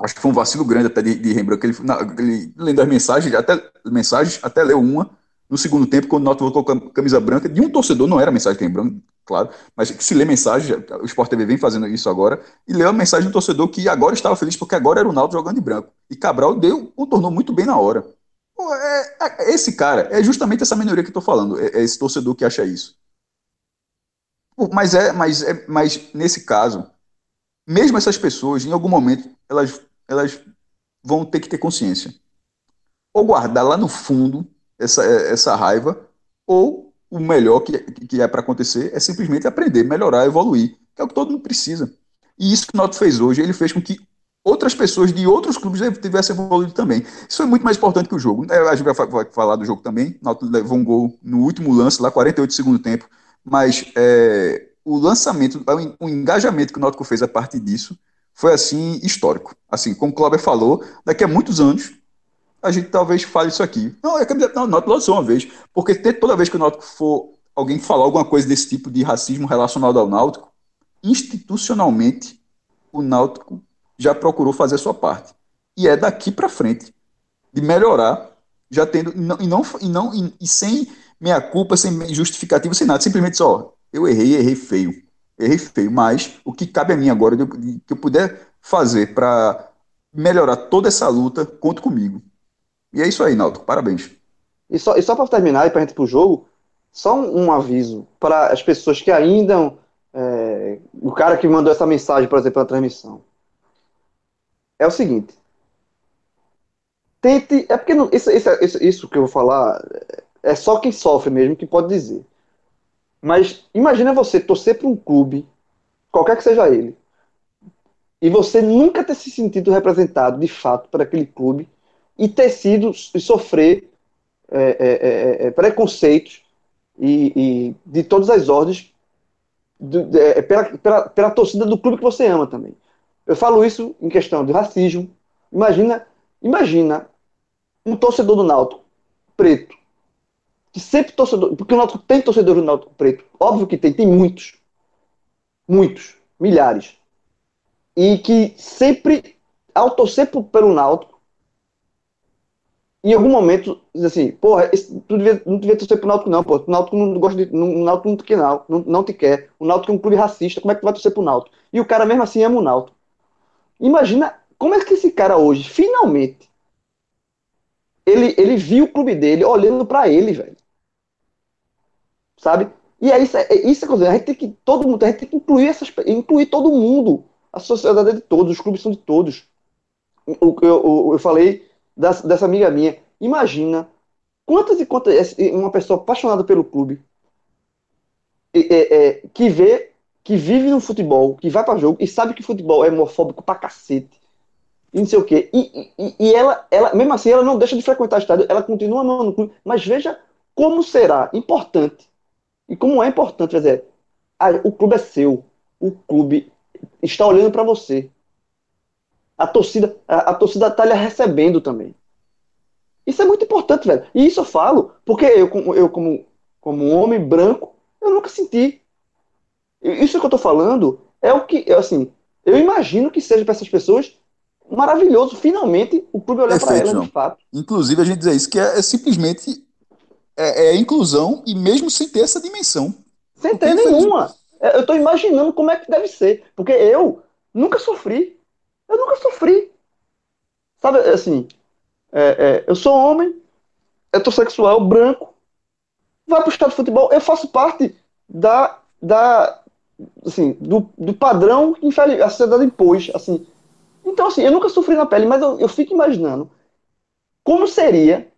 acho que foi um vacilo grande até de, de Rembrandt, que ele, na, ele lendo as mensagens, até, mensagens, até leu uma no segundo tempo, quando o Náutico a camisa branca, de um torcedor, não era mensagem de Rembrandt, claro, mas que se lê mensagem, o Sport TV vem fazendo isso agora, e leu a mensagem do torcedor que agora estava feliz porque agora era o Náutico jogando de branco. E Cabral deu, contornou muito bem na hora. Pô, é, é, esse cara, é justamente essa minoria que eu estou falando, é, é, esse torcedor que acha isso. Pô, mas é, mas é, mas nesse caso, mesmo essas pessoas, em algum momento, elas elas vão ter que ter consciência. Ou guardar lá no fundo essa, essa raiva, ou o melhor que, que é para acontecer é simplesmente aprender, melhorar, evoluir, que é o que todo mundo precisa. E isso que o Noto fez hoje, ele fez com que outras pessoas de outros clubes tivessem evoluído também. Isso foi muito mais importante que o jogo. É, a gente vai falar do jogo também. O levou um gol no último lance, lá 48 segundo tempo, mas é, o lançamento, o engajamento que o Náutico fez a partir disso foi assim histórico. Assim, como o Cláudio falou, daqui a muitos anos a gente talvez fale isso aqui. Não, é que não, o Náutico lançou uma vez, porque toda vez que o Náutico for alguém falar alguma coisa desse tipo de racismo relacionado ao Náutico, institucionalmente o Náutico já procurou fazer a sua parte. E é daqui para frente de melhorar, já tendo e não e não e, e, sem meia culpa, sem justificativa, sem nada, simplesmente só, eu errei, errei feio errei feio, mas o que cabe a mim agora, que eu puder fazer para melhorar toda essa luta, conto comigo. E é isso aí, Naldo, parabéns.
E só, e só para terminar e para gente ir para o jogo, só um, um aviso para as pessoas que ainda. É, o cara que mandou essa mensagem, por exemplo, na transmissão. É o seguinte. Tente. É porque não, isso, isso, isso, que eu vou falar é só quem sofre mesmo que pode dizer. Mas imagina você torcer para um clube, qualquer que seja ele, e você nunca ter se sentido representado de fato por aquele clube e ter sido e sofrer é, é, é, preconceitos e, e, de todas as ordens do, pela, pela, pela torcida do clube que você ama também. Eu falo isso em questão de racismo. Imagina, imagina um torcedor do Náutico preto que sempre torcedor, porque o Náutico tem torcedor do Náutico preto, óbvio que tem, tem muitos, muitos, milhares, e que sempre, ao torcer pelo Náutico, em algum momento, diz assim, porra, esse, tu devia, não devia torcer pro Náutico não, pô, o Náutico não gosta de, o Náutico não te quer não, não, te quer, o Náutico é um clube racista, como é que tu vai torcer pro Náutico? E o cara mesmo assim ama o Náutico. Imagina, como é que esse cara hoje, finalmente, ele, ele viu o clube dele olhando para ele, velho sabe? E é isso, é, isso é coisa. A gente tem que todo mundo, a gente tem que incluir essas, incluir todo mundo. A sociedade é de todos, os clubes são de todos. Eu, eu, eu falei dessa, dessa amiga minha. Imagina quantas e quantas uma pessoa apaixonada pelo clube é, é, que vê, que vive no futebol, que vai para jogo e sabe que futebol é homofóbico pra cacete. E não sei o quê. E, e, e ela, ela, mesmo assim, ela não deixa de frequentar estádio, ela continua amando o clube. Mas veja como será importante e como é importante, quer dizer, o clube é seu, o clube está olhando para você. A torcida, a, a torcida está lhe recebendo também. Isso é muito importante, velho. E isso eu falo porque eu, eu como, como um homem branco, eu nunca senti. Isso que eu estou falando é o que, assim, eu imagino que seja para essas pessoas maravilhoso, finalmente, o clube olhar para elas de fato.
Inclusive, a gente dizer isso, que é, é simplesmente é, é inclusão e mesmo sem ter essa dimensão.
Sem ter nenhuma. É, eu estou imaginando como é que deve ser. Porque eu nunca sofri. Eu nunca sofri. Sabe, assim, é, é, eu sou homem, heterossexual, branco, vai para o estado de futebol, eu faço parte da, da assim, do, do padrão que a sociedade impôs, assim. Então, assim, eu nunca sofri na pele, mas eu, eu fico imaginando como seria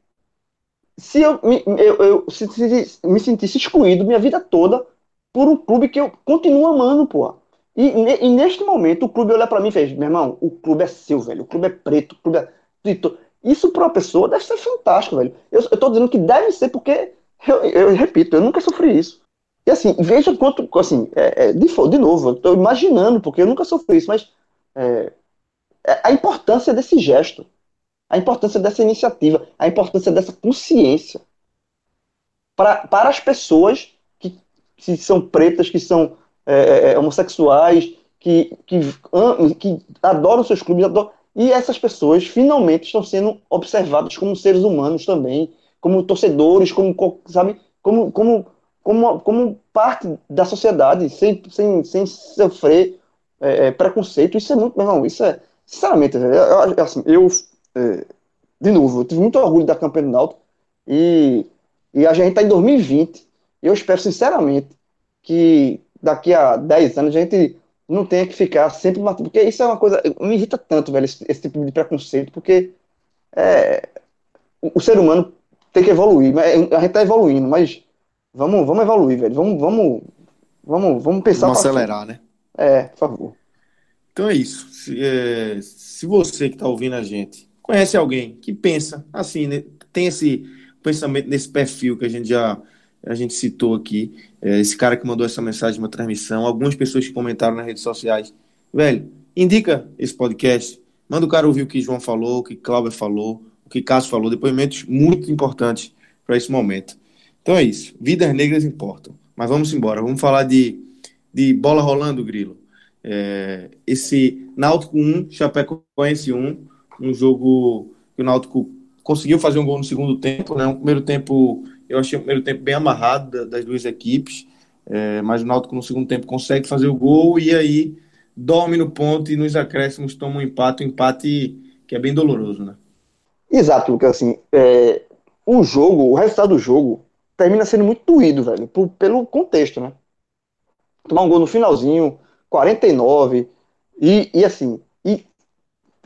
se eu me, eu, eu se, se, me sentisse excluído minha vida toda por um clube que eu continuo amando, pô. E, e, neste momento o clube olha para mim e fez, meu irmão, o clube é seu, velho, o clube é preto, o clube é. Isso para uma pessoa deve ser fantástico, velho. Eu, tô dizendo que deve ser porque, eu, eu repito, eu nunca sofri isso. E assim, veja quanto, assim, é, é, de, de novo, eu tô imaginando, porque eu nunca sofri isso, mas é, é a importância desse gesto a importância dessa iniciativa, a importância dessa consciência para as pessoas que, que são pretas, que são é, é, é homossexuais, que, que, que adoram seus clubes, adoram, e essas pessoas finalmente estão sendo observadas como seres humanos também, como torcedores, como, sabe, como, como, como, como parte da sociedade, sem, sem, sem sofrer é, é preconceito. Isso é muito, não, isso é, sinceramente, eu, assim, eu é, de novo, eu tive muito orgulho da campanha do Náutico e, e a gente está em 2020. E eu espero, sinceramente, que daqui a 10 anos a gente não tenha que ficar sempre matando, porque isso é uma coisa, me irrita tanto, velho, esse, esse tipo de preconceito, porque é, o, o, ser humano tem que evoluir, a gente está evoluindo, mas vamos, vamos evoluir, velho, vamos, vamos, vamos, vamos pensar.
Vamos acelerar, né?
É, por favor.
Então é isso. Se, é, se você que está ouvindo a gente conhece alguém que pensa assim, né? tem esse pensamento nesse perfil que a gente já a gente citou aqui, é, esse cara que mandou essa mensagem uma transmissão, algumas pessoas que comentaram nas redes sociais, velho, indica esse podcast, manda o cara ouvir o que João falou, o que Cláudio falou, o que Cássio falou, depoimentos muito importantes para esse momento. Então é isso, vidas negras importam. Mas vamos embora, vamos falar de, de bola rolando, Grilo. É, esse Náutico 1, Chapecoense 1, um jogo que o Náutico conseguiu fazer um gol no segundo tempo, né? Um primeiro tempo, eu achei o primeiro tempo bem amarrado das duas equipes, é, mas o Náutico no segundo tempo consegue fazer o gol e aí dorme no ponto e nos acréscimos toma um empate, um empate que é bem doloroso, né?
Exato, porque assim, é, o jogo, o resultado do jogo termina sendo muito doído, velho, por, pelo contexto, né? Tomar um gol no finalzinho, 49, e, e assim, e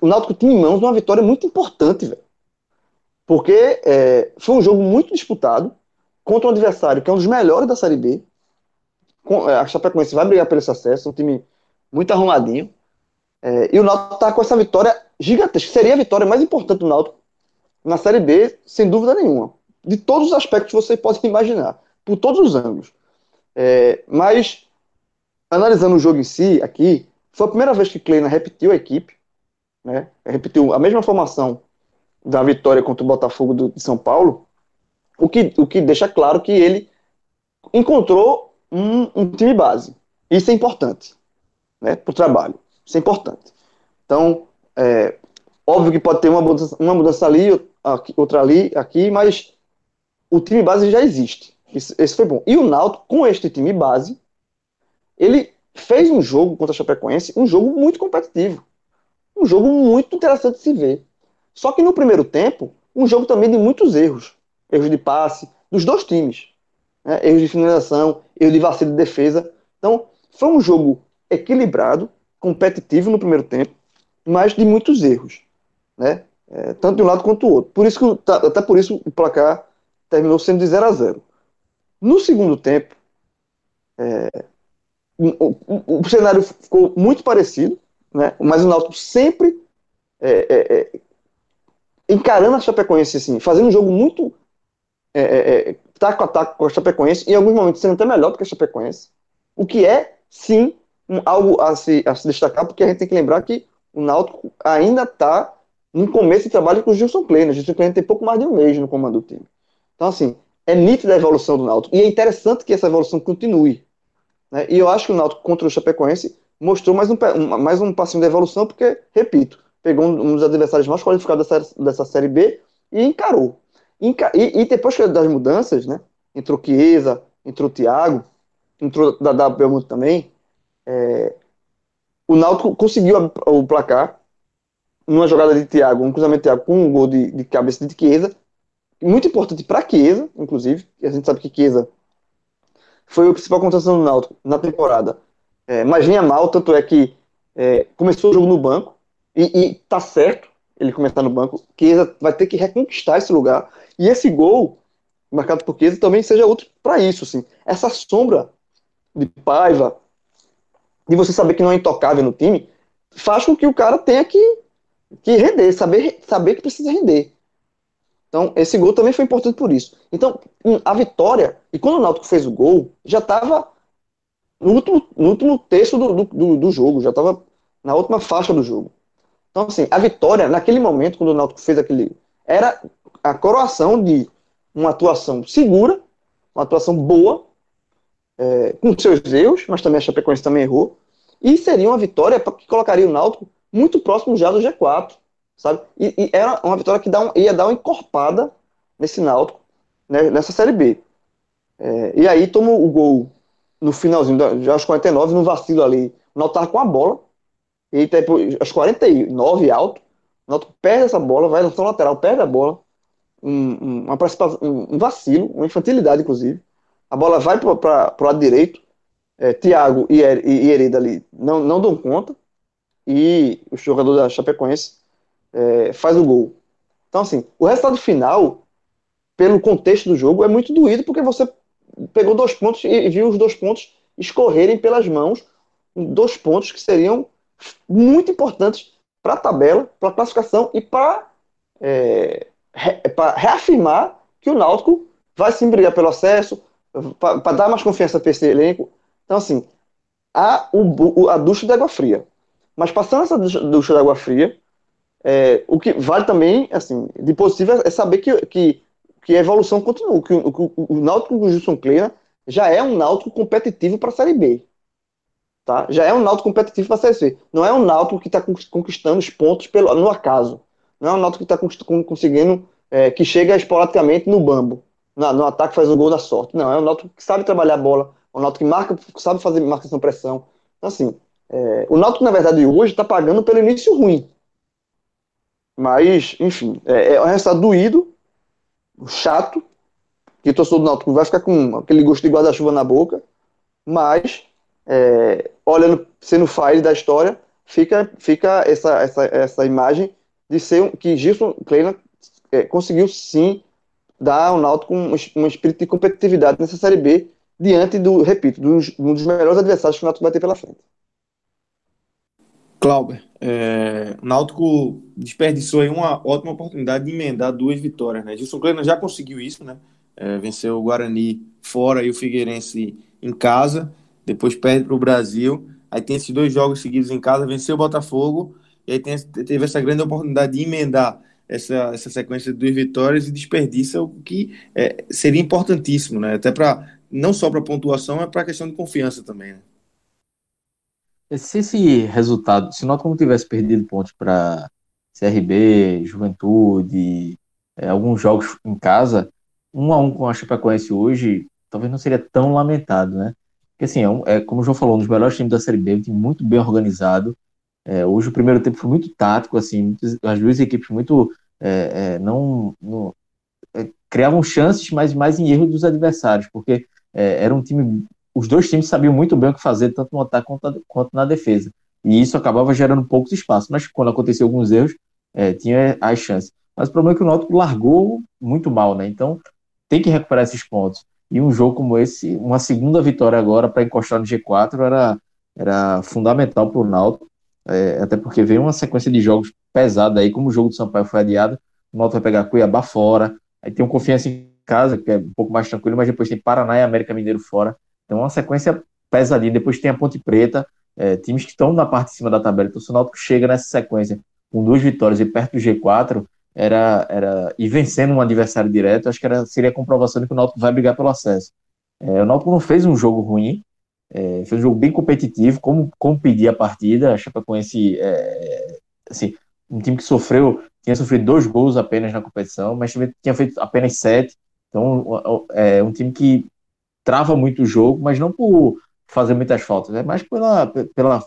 o Náutico tinha em mãos uma vitória muito importante, velho. Porque é, foi um jogo muito disputado contra um adversário que é um dos melhores da Série B. Com, é, a Chapecoense vai brigar pelo acesso, um time muito arrumadinho. É, e o Náutico está com essa vitória gigantesca. Seria a vitória mais importante do Náutico na Série B, sem dúvida nenhuma. de todos os aspectos que você pode imaginar, por todos os ângulos. É, mas, analisando o jogo em si, aqui, foi a primeira vez que Kleina repetiu a equipe, né? repetiu a mesma formação da vitória contra o Botafogo do, de São Paulo, o que, o que deixa claro que ele encontrou um, um time base. Isso é importante né, para o trabalho. Isso é importante. Então, é, óbvio que pode ter uma mudança, uma mudança ali, outra ali, aqui, mas o time base já existe. Isso, foi bom. E o Náutico, com este time base, ele fez um jogo contra a Chapecoense, um jogo muito competitivo. Um jogo muito interessante de se ver. Só que no primeiro tempo, um jogo também de muitos erros. Erros de passe, dos dois times. Né? Erros de finalização, erros de vacilo de defesa. Então, foi um jogo equilibrado, competitivo no primeiro tempo, mas de muitos erros. Né? É, tanto de um lado quanto do outro. Por isso que, tá, até por isso o placar terminou sendo de 0 a 0 No segundo tempo, é, o, o, o, cenário ficou muito parecido, né? mas o Náutico sempre é, é, é encarando a Chapecoense assim, fazendo um jogo muito é, é, é, taco a taco com a Chapecoense, em alguns momentos sendo até melhor do que a Chapecoense, o que é, sim, um, algo a se, a se destacar, porque a gente tem que lembrar que o Náutico ainda está no começo de trabalho com o Gilson Kleiner. O Gilson Kleiner tem pouco mais de um mês no comando do time. Então, assim, é nítida a evolução do Náutico. E é interessante que essa evolução continue. Né? E eu acho que o Náutico contra o Chapecoense mostrou mais um, mais um passinho de evolução, porque, repito, pegou um dos adversários mais qualificados dessa, dessa Série B e encarou. Enca e, e, depois das mudanças, né? Entrou Chiesa, entrou Thiago, entrou Dada Belmonte também. É, o Náutico conseguiu a, o placar numa jogada de Thiago, um cruzamento de Thiago com um gol de, de cabeça de Chiesa. Muito importante para Chiesa, inclusive. A gente sabe que Chiesa foi a principal contratação do Náutico na temporada. É, mas vinha mal, tanto é que é, começou o jogo no banco e, e tá certo ele começar no banco. Chiesa vai ter que reconquistar esse lugar. E esse gol, marcado por Chiesa, também seja útil para isso. Assim. Essa sombra de Paiva, de você saber que não é intocável no time, faz com que o cara tenha que, que render, saber, saber que precisa render. Então, esse gol também foi importante por isso. Então, a vitória, e quando o Náutico fez o gol, já estava no último, no último terço do, do, do jogo, já estava na última faixa do jogo. Então, assim, a vitória, naquele momento, quando o Náutico fez aquele. Era a coroação de uma atuação segura, uma atuação boa, é, com seus erros, mas também a Chapecoense também errou. E seria uma vitória que colocaria o Náutico muito próximo já do G4, sabe? E, e era uma vitória que um, ia dar uma encorpada nesse Náutico, né, nessa Série B. É, e aí tomou o gol no finalzinho, já aos 49, no vacilo ali. O Náutico estava com a bola, e depois, aos 49 alto, o Náutico perde essa bola, vai lançar lateral, perde a bola. Um, uma um, vacilo, uma infantilidade, inclusive. A bola vai para o lado direito. É, Thiago e, e Hereda ali não, não dão conta. E o jogador da Chapecoense é, faz o gol. Então, assim, o resultado final, pelo contexto do jogo, é muito doído porque você pegou dois pontos e viu os dois pontos escorrerem pelas mãos. Dois pontos que seriam muito importantes para a tabela, para a classificação e para é, re, reafirmar que o Náutico vai se brigar pelo acesso, para dar mais confiança para esse elenco. Então, assim, há o, a ducha de água fria. Mas passando essa ducha de água fria, é, o que vale também, assim, de possível é saber que, que, que a evolução continua, que o, o, o Náutico com o Gilson Kleina já é um Náutico competitivo para a Série B. Tá? Já é um Náutico competitivo para a Série C. Não é um Náutico que está conquistando os pontos pelo, no acaso. Não é um Náutico que está conseguindo, é, que chega esporadicamente no bambo. No, no ataque faz o gol da sorte. Não, é um Náutico que sabe trabalhar a bola. É um Náutico que marca, sabe fazer marcação pressão. Então, assim, é, o Náutico, na verdade, hoje está pagando pelo início ruim. Mas, enfim, é, é um resultado doído, chato, que o torcedor do Náutico vai ficar com aquele gosto de guarda-chuva na boca, mas é, olhando, sendo file da história, fica, fica essa, essa, essa imagem de ser um, que Gilson Kleina é, conseguiu sim dar ao Náutico um, um espírito de competitividade nessa Série B diante do, repito, dos, um dos melhores adversários que o Náutico vai ter pela frente.
Clauber, é, o Náutico desperdiçou aí uma ótima oportunidade de emendar duas vitórias, né? Gilson Kleina já conseguiu isso, né? É, venceu o Guarani fora e o Figueirense em casa, depois perde para o Brasil, aí tem esses dois jogos seguidos em casa, venceu o Botafogo, e aí tem, teve essa grande oportunidade de emendar essa, essa sequência de duas vitórias e desperdiça o que é, seria importantíssimo, né? Até para não só para pontuação, mas para a questão de confiança também. Né?
Se esse resultado, se nós não tivesse perdido pontos para CRB, Juventude, é, alguns jogos em casa, um a um com a Chapecoense hoje, talvez não seria tão lamentado, né? Porque assim, é, um, é como o João falou, um dos melhores times da Série B, um time muito bem organizado. É, hoje o primeiro tempo foi muito tático, assim, as duas equipes muito é, é não, não é, criavam chances, mas mais em erro dos adversários, porque era um time, os dois times sabiam muito bem o que fazer, tanto no ataque quanto, quanto na defesa. E isso acabava gerando poucos espaços, mas quando aconteceu alguns erros, tinha as chances. Mas o problema é que o Náutico largou muito mal, né? Então tem que recuperar esses pontos. E um jogo como esse, uma segunda vitória agora para encostar no G4 era, era fundamental para o Náutico, é, até porque veio uma sequência de jogos pesada aí, como o jogo do Sampaio foi adiado, o Náutico vai pegar Cuiabá fora, aí tem um Confiança em casa, que é um pouco mais tranquilo, mas depois tem Paraná e América Mineiro fora, então é uma sequência pesadinha, depois tem a Ponte Preta, é, times que estão na parte de cima da tabela, então se o Náutico chega nessa sequência com duas vitórias e perto do G4, era, era e vencendo um adversário direto, acho que era, seria a comprovação de que o Náutico vai brigar pelo acesso. É, o Náutico não fez um jogo ruim, é, fez um jogo bem competitivo, como, como pedir a partida, a Chapecoense, é, assim, um time que sofreu, tinha sofrido dois gols apenas na competição, mas tinha feito apenas sete, então é um time que trava muito o jogo, mas não por fazer muitas faltas, é mais pela, pela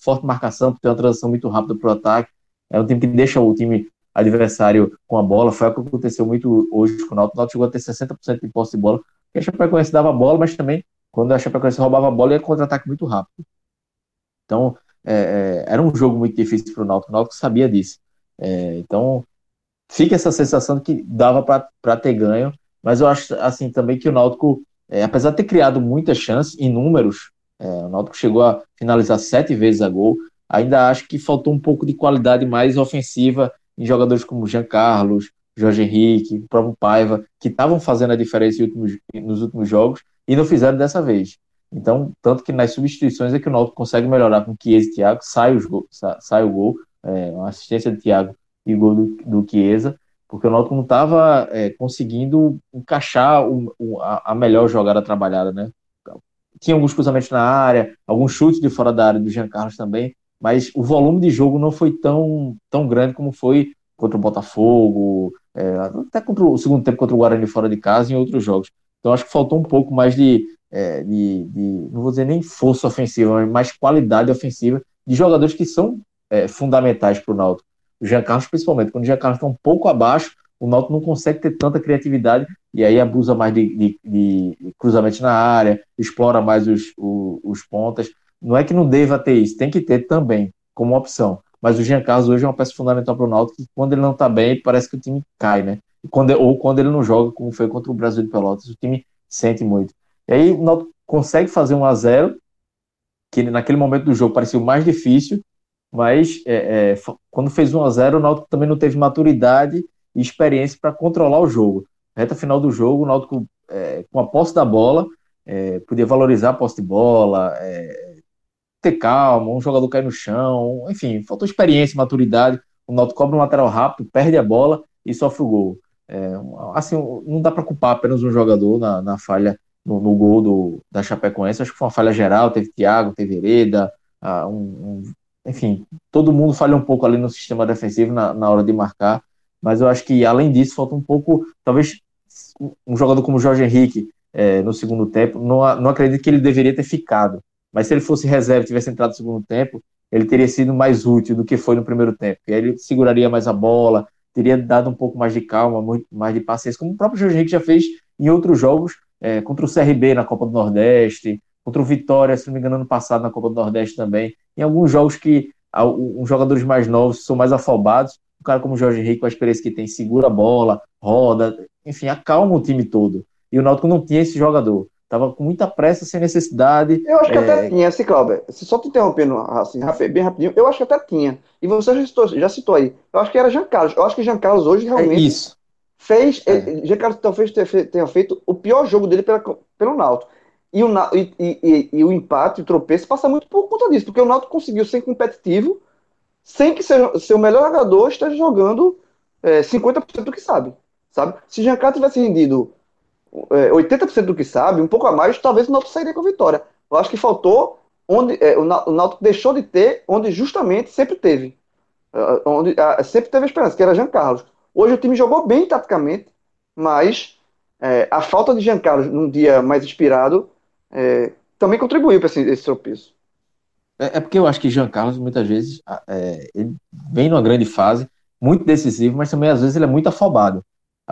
forte marcação, por ter uma transição muito rápida para o ataque, é um time que deixa o time adversário com a bola. Foi o que aconteceu muito hoje com o Náutico. O Náutico chegou a ter 60% de posse de bola, porque a Chapecoense dava bola, mas também quando a Chapecoense roubava a bola, ia contra-ataque muito rápido. Então, é, é, era um jogo muito difícil para o Náutico. O Náutico sabia disso. É, então, fica essa sensação de que dava para ter ganho, mas eu acho assim também que o Náutico, é, apesar de ter criado muitas chances em números, é, o Náutico chegou a finalizar sete vezes a gol, ainda acho que faltou um pouco de qualidade mais ofensiva em jogadores como Jean Carlos, Jorge Henrique, o próprio Paiva, que estavam fazendo a diferença últimos, nos últimos jogos e não fizeram dessa vez. Então, tanto que nas substituições é que o Náutico consegue melhorar com Chiesa e Thiago, sai, os gol, sai o gol, é, uma assistência de Thiago e gol do, do Chiesa, porque o Náutico não estava é, conseguindo encaixar o, o, a, a, melhor jogada trabalhada, né? Tinha alguns cruzamentos na área, alguns chutes de fora da área do Jean Carlos também, mas o volume de jogo não foi tão, tão grande como foi contra o Botafogo, é, até contra o segundo tempo contra o Guarani fora de casa e em outros jogos. Então acho que faltou um pouco mais de, é, de, de, não vou dizer nem força ofensiva, mas mais qualidade ofensiva de jogadores que são é, fundamentais para o Náutico. O Jean Carlos, principalmente, quando o Jean Carlos está um pouco abaixo, o Náutico não consegue ter tanta criatividade e aí abusa mais de, de, de na área, explora mais os, os, os pontas. Não é que não deva ter isso, tem que ter também, como opção. Mas o Jean Carlos hoje é uma peça fundamental para o Náutico, que quando ele não está bem, parece que o time cai, né? Quando, ou quando ele não joga, como foi contra o Brasil de Pelotas, o time sente muito. E aí o Náutico consegue fazer um a 0 que naquele momento do jogo parecia o mais difícil, mas é, é, quando fez 1 a 0 o Náutico também não teve maturidade e experiência para controlar o jogo. reta final do jogo, o Náutico, é, com a posse da bola, é, podia valorizar a posse de bola, é, ter calma, um jogador cair no chão, enfim, faltou experiência, maturidade. O Náutico cobra um lateral rápido, perde a bola e sofre o gol. É, assim, não dá para culpar apenas um jogador na, na falha no, no, gol do, da Chapecoense. Acho que foi uma falha geral. Teve Thiago, teve Hereda, uh, um, um, enfim, todo mundo falha um pouco ali no sistema defensivo na, na hora de marcar. Mas eu acho que além disso falta um pouco, talvez um jogador como o Jorge Henrique é, no segundo tempo, não, não acredito que ele deveria ter ficado. Mas se ele fosse reserva e tivesse entrado no segundo tempo, ele teria sido mais útil do que foi no primeiro tempo. E aí ele seguraria mais a bola, teria dado um pouco mais de calma, muito mais de paciência, como o próprio Jorge Henrique já fez em outros jogos, é, contra o CRB na Copa do Nordeste, contra o Vitória, se não me engano, ano passado na Copa do Nordeste também. Em alguns jogos que os jogadores mais novos são mais afobados, um cara como o Jorge Henrique, com a experiência que tem, segura a bola, roda, enfim, acalma o time todo. E o Náutico não tinha esse jogador Tava com muita pressa, sem necessidade.
Eu acho que é... até tinha, assim, Cláudio, só te interrompendo assim, bem rapidinho, eu acho que até tinha. E você já citou, já citou aí. Eu acho que era Jean Carlos. Eu acho que Jean Carlos hoje realmente.
É isso.
Fez. É. Jean Carlos talvez tenha feito o pior jogo dele pela, pelo Náutico. E o, e, e, e, o empate, o tropeço, passa muito por conta disso, porque o Náutico conseguiu ser competitivo sem que seu, seu melhor jogador esteja jogando é, 50% do que sabe. sabe? Se Jean Carlos tivesse rendido é, 80% do que sabe, um pouco a mais, talvez o Náutico sairia com a vitória. Eu acho que faltou onde é, o Náutico deixou de ter onde justamente sempre teve. É, onde sempre teve a esperança, que era Jean Carlos. Hoje o time jogou bem taticamente, mas é, a falta de Jean Carlos num dia mais inspirado é, também contribuiu para esse, esse tropeço.
É, é, porque eu acho que Jean Carlos, muitas vezes, é, ele vem numa grande fase, muito decisivo, mas também às vezes ele é muito afobado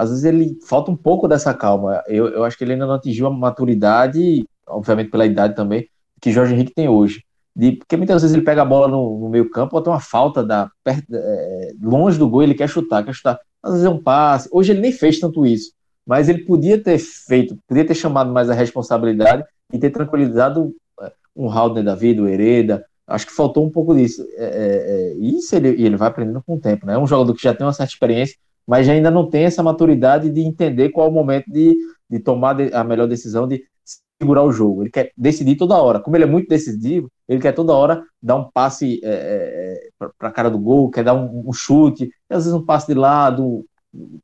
às vezes ele falta um pouco dessa calma. Eu, eu acho que ele ainda não atingiu a maturidade, obviamente pela idade também, que Jorge Henrique tem hoje. De, porque muitas vezes ele pega a bola no, no meio campo, ou tem uma falta da, perto, é, longe do gol, ele quer chutar, quer chutar. Às vezes é um passe. Hoje ele nem fez tanto isso, mas ele podia ter feito, podia ter chamado mais a responsabilidade e ter tranquilizado é, um Haldner da vida, o Hereda. Acho que faltou um pouco disso. É, é, é isso ele, ele vai aprendendo com o tempo, né? É um jogador que já tem uma certa experiência, mas ainda não tem essa maturidade de entender qual é o momento de, de tomar a melhor decisão de segurar o jogo. Ele quer decidir toda hora. Como ele é muito decisivo, ele quer toda hora dar um passe é, é para a cara do gol, quer dar um, um, chute, às vezes um passe de lado.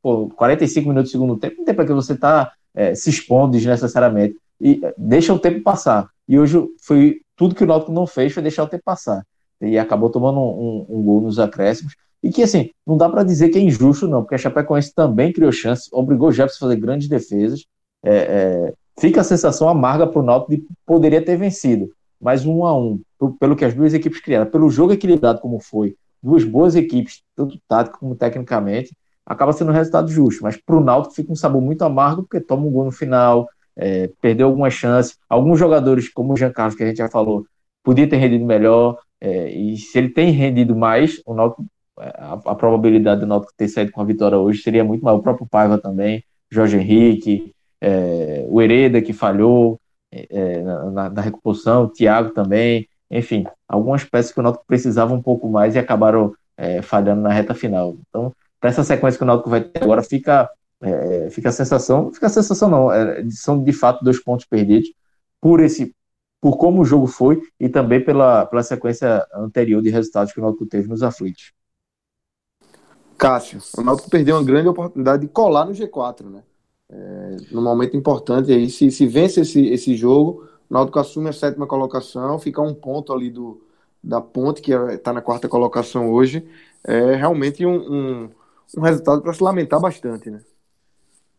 Pô, 45 minutos do segundo tempo, não tem para que você tá é, se expondo desnecessariamente. E é, deixa o tempo passar. E hoje foi tudo que o Náutico não fez foi deixar o tempo passar. E acabou tomando um, um, um gol nos acréscimos. E que, assim, não dá para dizer que é injusto, não, porque a Chapecoense também criou chance, obrigou o Jefferson a fazer grandes defesas. É, é, fica a sensação amarga para o Náutico de poderia ter vencido, mas um a um, pelo que as duas equipes criaram, pelo jogo equilibrado como foi, duas boas equipes, tanto tático como tecnicamente, acaba sendo um resultado justo. Mas para o Náutico fica um sabor muito amargo, porque toma um gol no final, é, perdeu algumas chances. Alguns jogadores, como o Jean Carlos, que a gente já falou, podia ter rendido melhor. É, e se ele tem rendido mais, o Náutico a, a, probabilidade do Náutico ter saído com a vitória hoje seria muito maior. O próprio Paiva também, Jorge Henrique, é, o Hereda que falhou é, é na, na, o Thiago também, enfim, algumas peças que o Náutico precisava um pouco mais e acabaram é, falhando na reta final. Então, para essa sequência que o Náutico vai ter agora, fica, é, fica a sensação, fica a sensação não, é, são de fato dois pontos perdidos por esse por como o jogo foi e também pela, pela sequência anterior de resultados que o Náutico teve nos aflitos.
Cássio, o Náutico perdeu uma grande oportunidade de colar no G4, né? É, num momento importante aí, se, se vence esse, esse jogo, o Náutico assume a sétima colocação, fica um ponto ali do, da ponte, que está é, na quarta colocação hoje, é realmente um, um, um resultado para se lamentar bastante, né?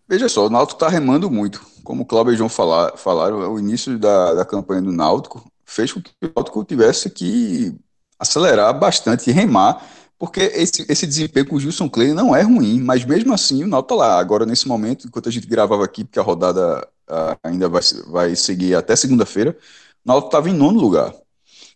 Veja só, o Náutico está remando muito. Como o Cláudio e João falar, falaram, o início da, da campanha do Náutico fez com que o Náutico tivesse que acelerar bastante e remar porque esse, esse desempenho com o Gilson Clay não é ruim, mas mesmo assim o Náutico tá lá. Agora, nesse momento, enquanto a gente gravava aqui, porque a rodada uh, ainda vai, vai seguir até segunda-feira, o Náutico estava em nono lugar.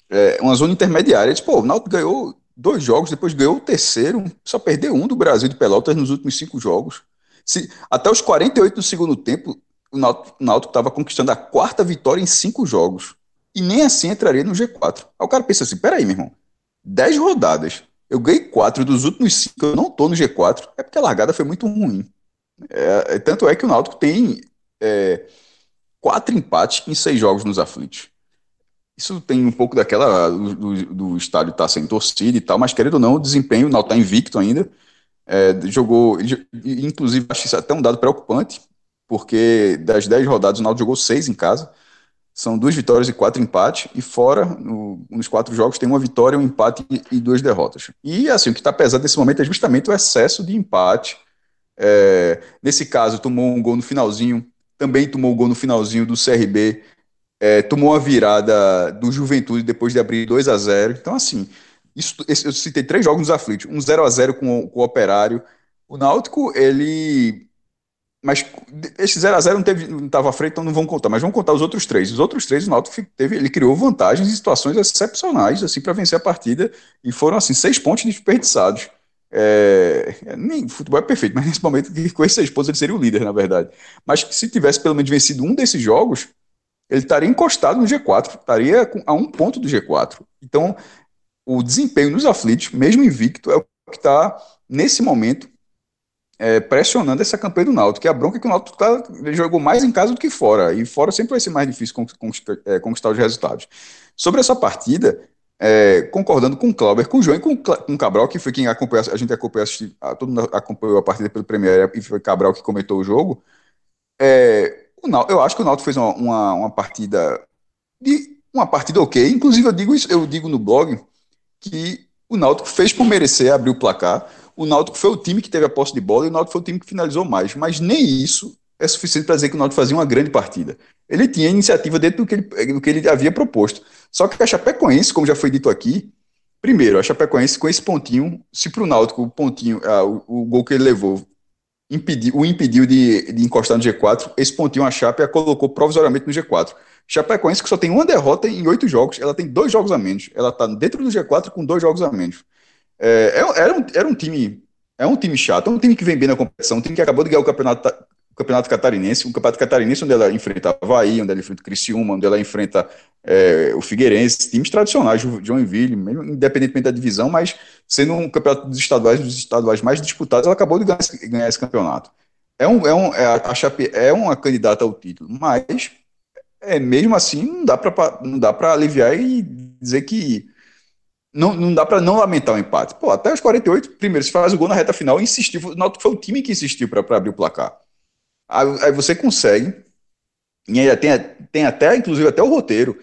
É, uma zona intermediária. Tipo, o Náutico ganhou dois jogos, depois ganhou o terceiro, só perdeu um do Brasil de Pelotas nos últimos cinco jogos. Se, até os 48 do segundo tempo, o Náutico estava conquistando a quarta vitória em cinco jogos. E nem assim entraria no G4. Aí o cara pensa assim, peraí, meu irmão, 10 rodadas, eu ganhei quatro dos últimos cinco, eu não tô no G4, é porque a largada foi muito ruim. É, tanto é que o Náutico tem é, quatro empates em seis jogos nos aflitos. Isso tem um pouco daquela do, do estádio estar tá sem torcida e tal, mas querendo ou não, o desempenho, o Náutico está invicto ainda. É, jogou, inclusive, acho isso até um dado preocupante, porque das dez rodadas o Náutico jogou seis em casa. São duas vitórias e quatro empates, e fora, no, nos quatro jogos, tem uma vitória, um empate e, e duas derrotas. E assim, o que está pesado nesse momento é justamente o excesso de empate. É, nesse caso, tomou um gol no finalzinho, também tomou um gol no finalzinho do CRB, é, tomou uma virada do Juventude depois de abrir 2 a 0 Então, assim, isso, eu citei três jogos nos aflitos, um 0 a 0 com, com o Operário. O Náutico, ele mas esse 0x0 não estava à frente, então não vão contar. Mas vamos contar os outros três. Os outros três, o Náutico teve, ele criou vantagens em situações excepcionais, assim, para vencer a partida. E foram, assim, seis pontos desperdiçados. É, nem futebol é perfeito, mas nesse momento, com esses seis pontos, ele seria o líder, na verdade. Mas se tivesse pelo menos vencido um desses jogos, ele estaria encostado no G4, estaria a um ponto do G4. Então, o desempenho nos aflitos, mesmo invicto, é o que está, nesse momento, é, pressionando essa campanha do Náutico, que a bronca é que o Náutico tá, jogou mais em casa do que fora, e fora sempre vai ser mais difícil conquistar, é, conquistar os resultados. Sobre essa partida, é, concordando com o Clauber, com o João e com, com o Cabral, que foi quem acompanhou, a gente acompanhou, a, todo mundo acompanhou a partida pelo Premier e foi Cabral que comentou o jogo, é, o Náutico, eu acho que o Náutico fez uma, uma, uma, partida de uma partida ok. Inclusive eu digo isso, eu digo no blog que o Náutico fez por merecer abrir o placar. O Náutico foi o time que teve a posse de bola e o Náutico foi o time que finalizou mais. Mas nem isso é suficiente para dizer que o Náutico fazia uma grande partida. Ele tinha iniciativa dentro do que ele, do que ele havia proposto. Só que a Chapecoense, como já foi dito aqui, primeiro, a Chapecoense com esse pontinho, se para o Náutico o pontinho, ah, o, o, gol que ele levou impediu, o impediu de, de encostar no G4, esse pontinho a Chape a colocou provisoriamente no G4. Chapecoense que só tem uma derrota em oito jogos, ela tem dois jogos a menos. Ela está dentro do G4 com dois jogos a menos. É, é, era, um, era um time é um time chato, é um time que vem bem na competição, um time que acabou de ganhar o campeonato, o campeonato catarinense, o campeonato catarinense onde ela enfrenta Havaí, onde ela enfrenta Criciúma, onde ela enfrenta é, o Figueirense, times tradicionais, Joinville, mesmo independentemente da divisão, mas sendo um campeonato dos estaduais, dos estaduais mais disputados, ela acabou de ganhar, ganhar esse campeonato. É, um, é, um, é, a Chape é uma candidata ao título, mas é, mesmo assim não dá para aliviar e dizer que não, não dá para não lamentar o empate. Pô, até os 48, primeiro, se faz o gol na reta final, insistiu, foi o time que insistiu para abrir o placar. Aí, aí, você consegue, e ainda tem, tem até, inclusive, até o roteiro.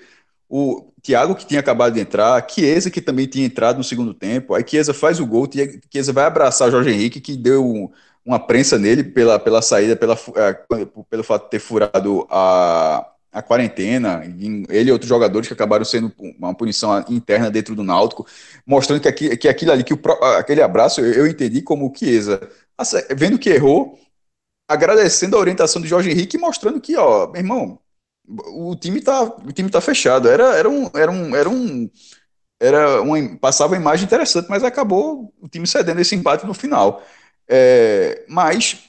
O Thiago, que tinha acabado de entrar, Chiesa, que também tinha entrado no segundo tempo. Aí Chiesa faz o gol, Chiesa vai abraçar Jorge Henrique, que deu uma prensa nele pela, pela saída, pela, é, pelo fato de ter furado a, a quarentena, ele e outros jogadores que acabaram sendo uma punição interna dentro do Náutico, mostrando que, aqui, que aquilo ali, que o, aquele abraço, eu, eu entendi como o Chiesa, vendo que errou, agradecendo a orientação de Jorge Henrique, mostrando que, ó, meu irmão, o time tá, o time tá fechado. Era, era um, era um, era um, era uma, passava uma imagem interessante, mas acabou o time cedendo esse empate no final. É, mas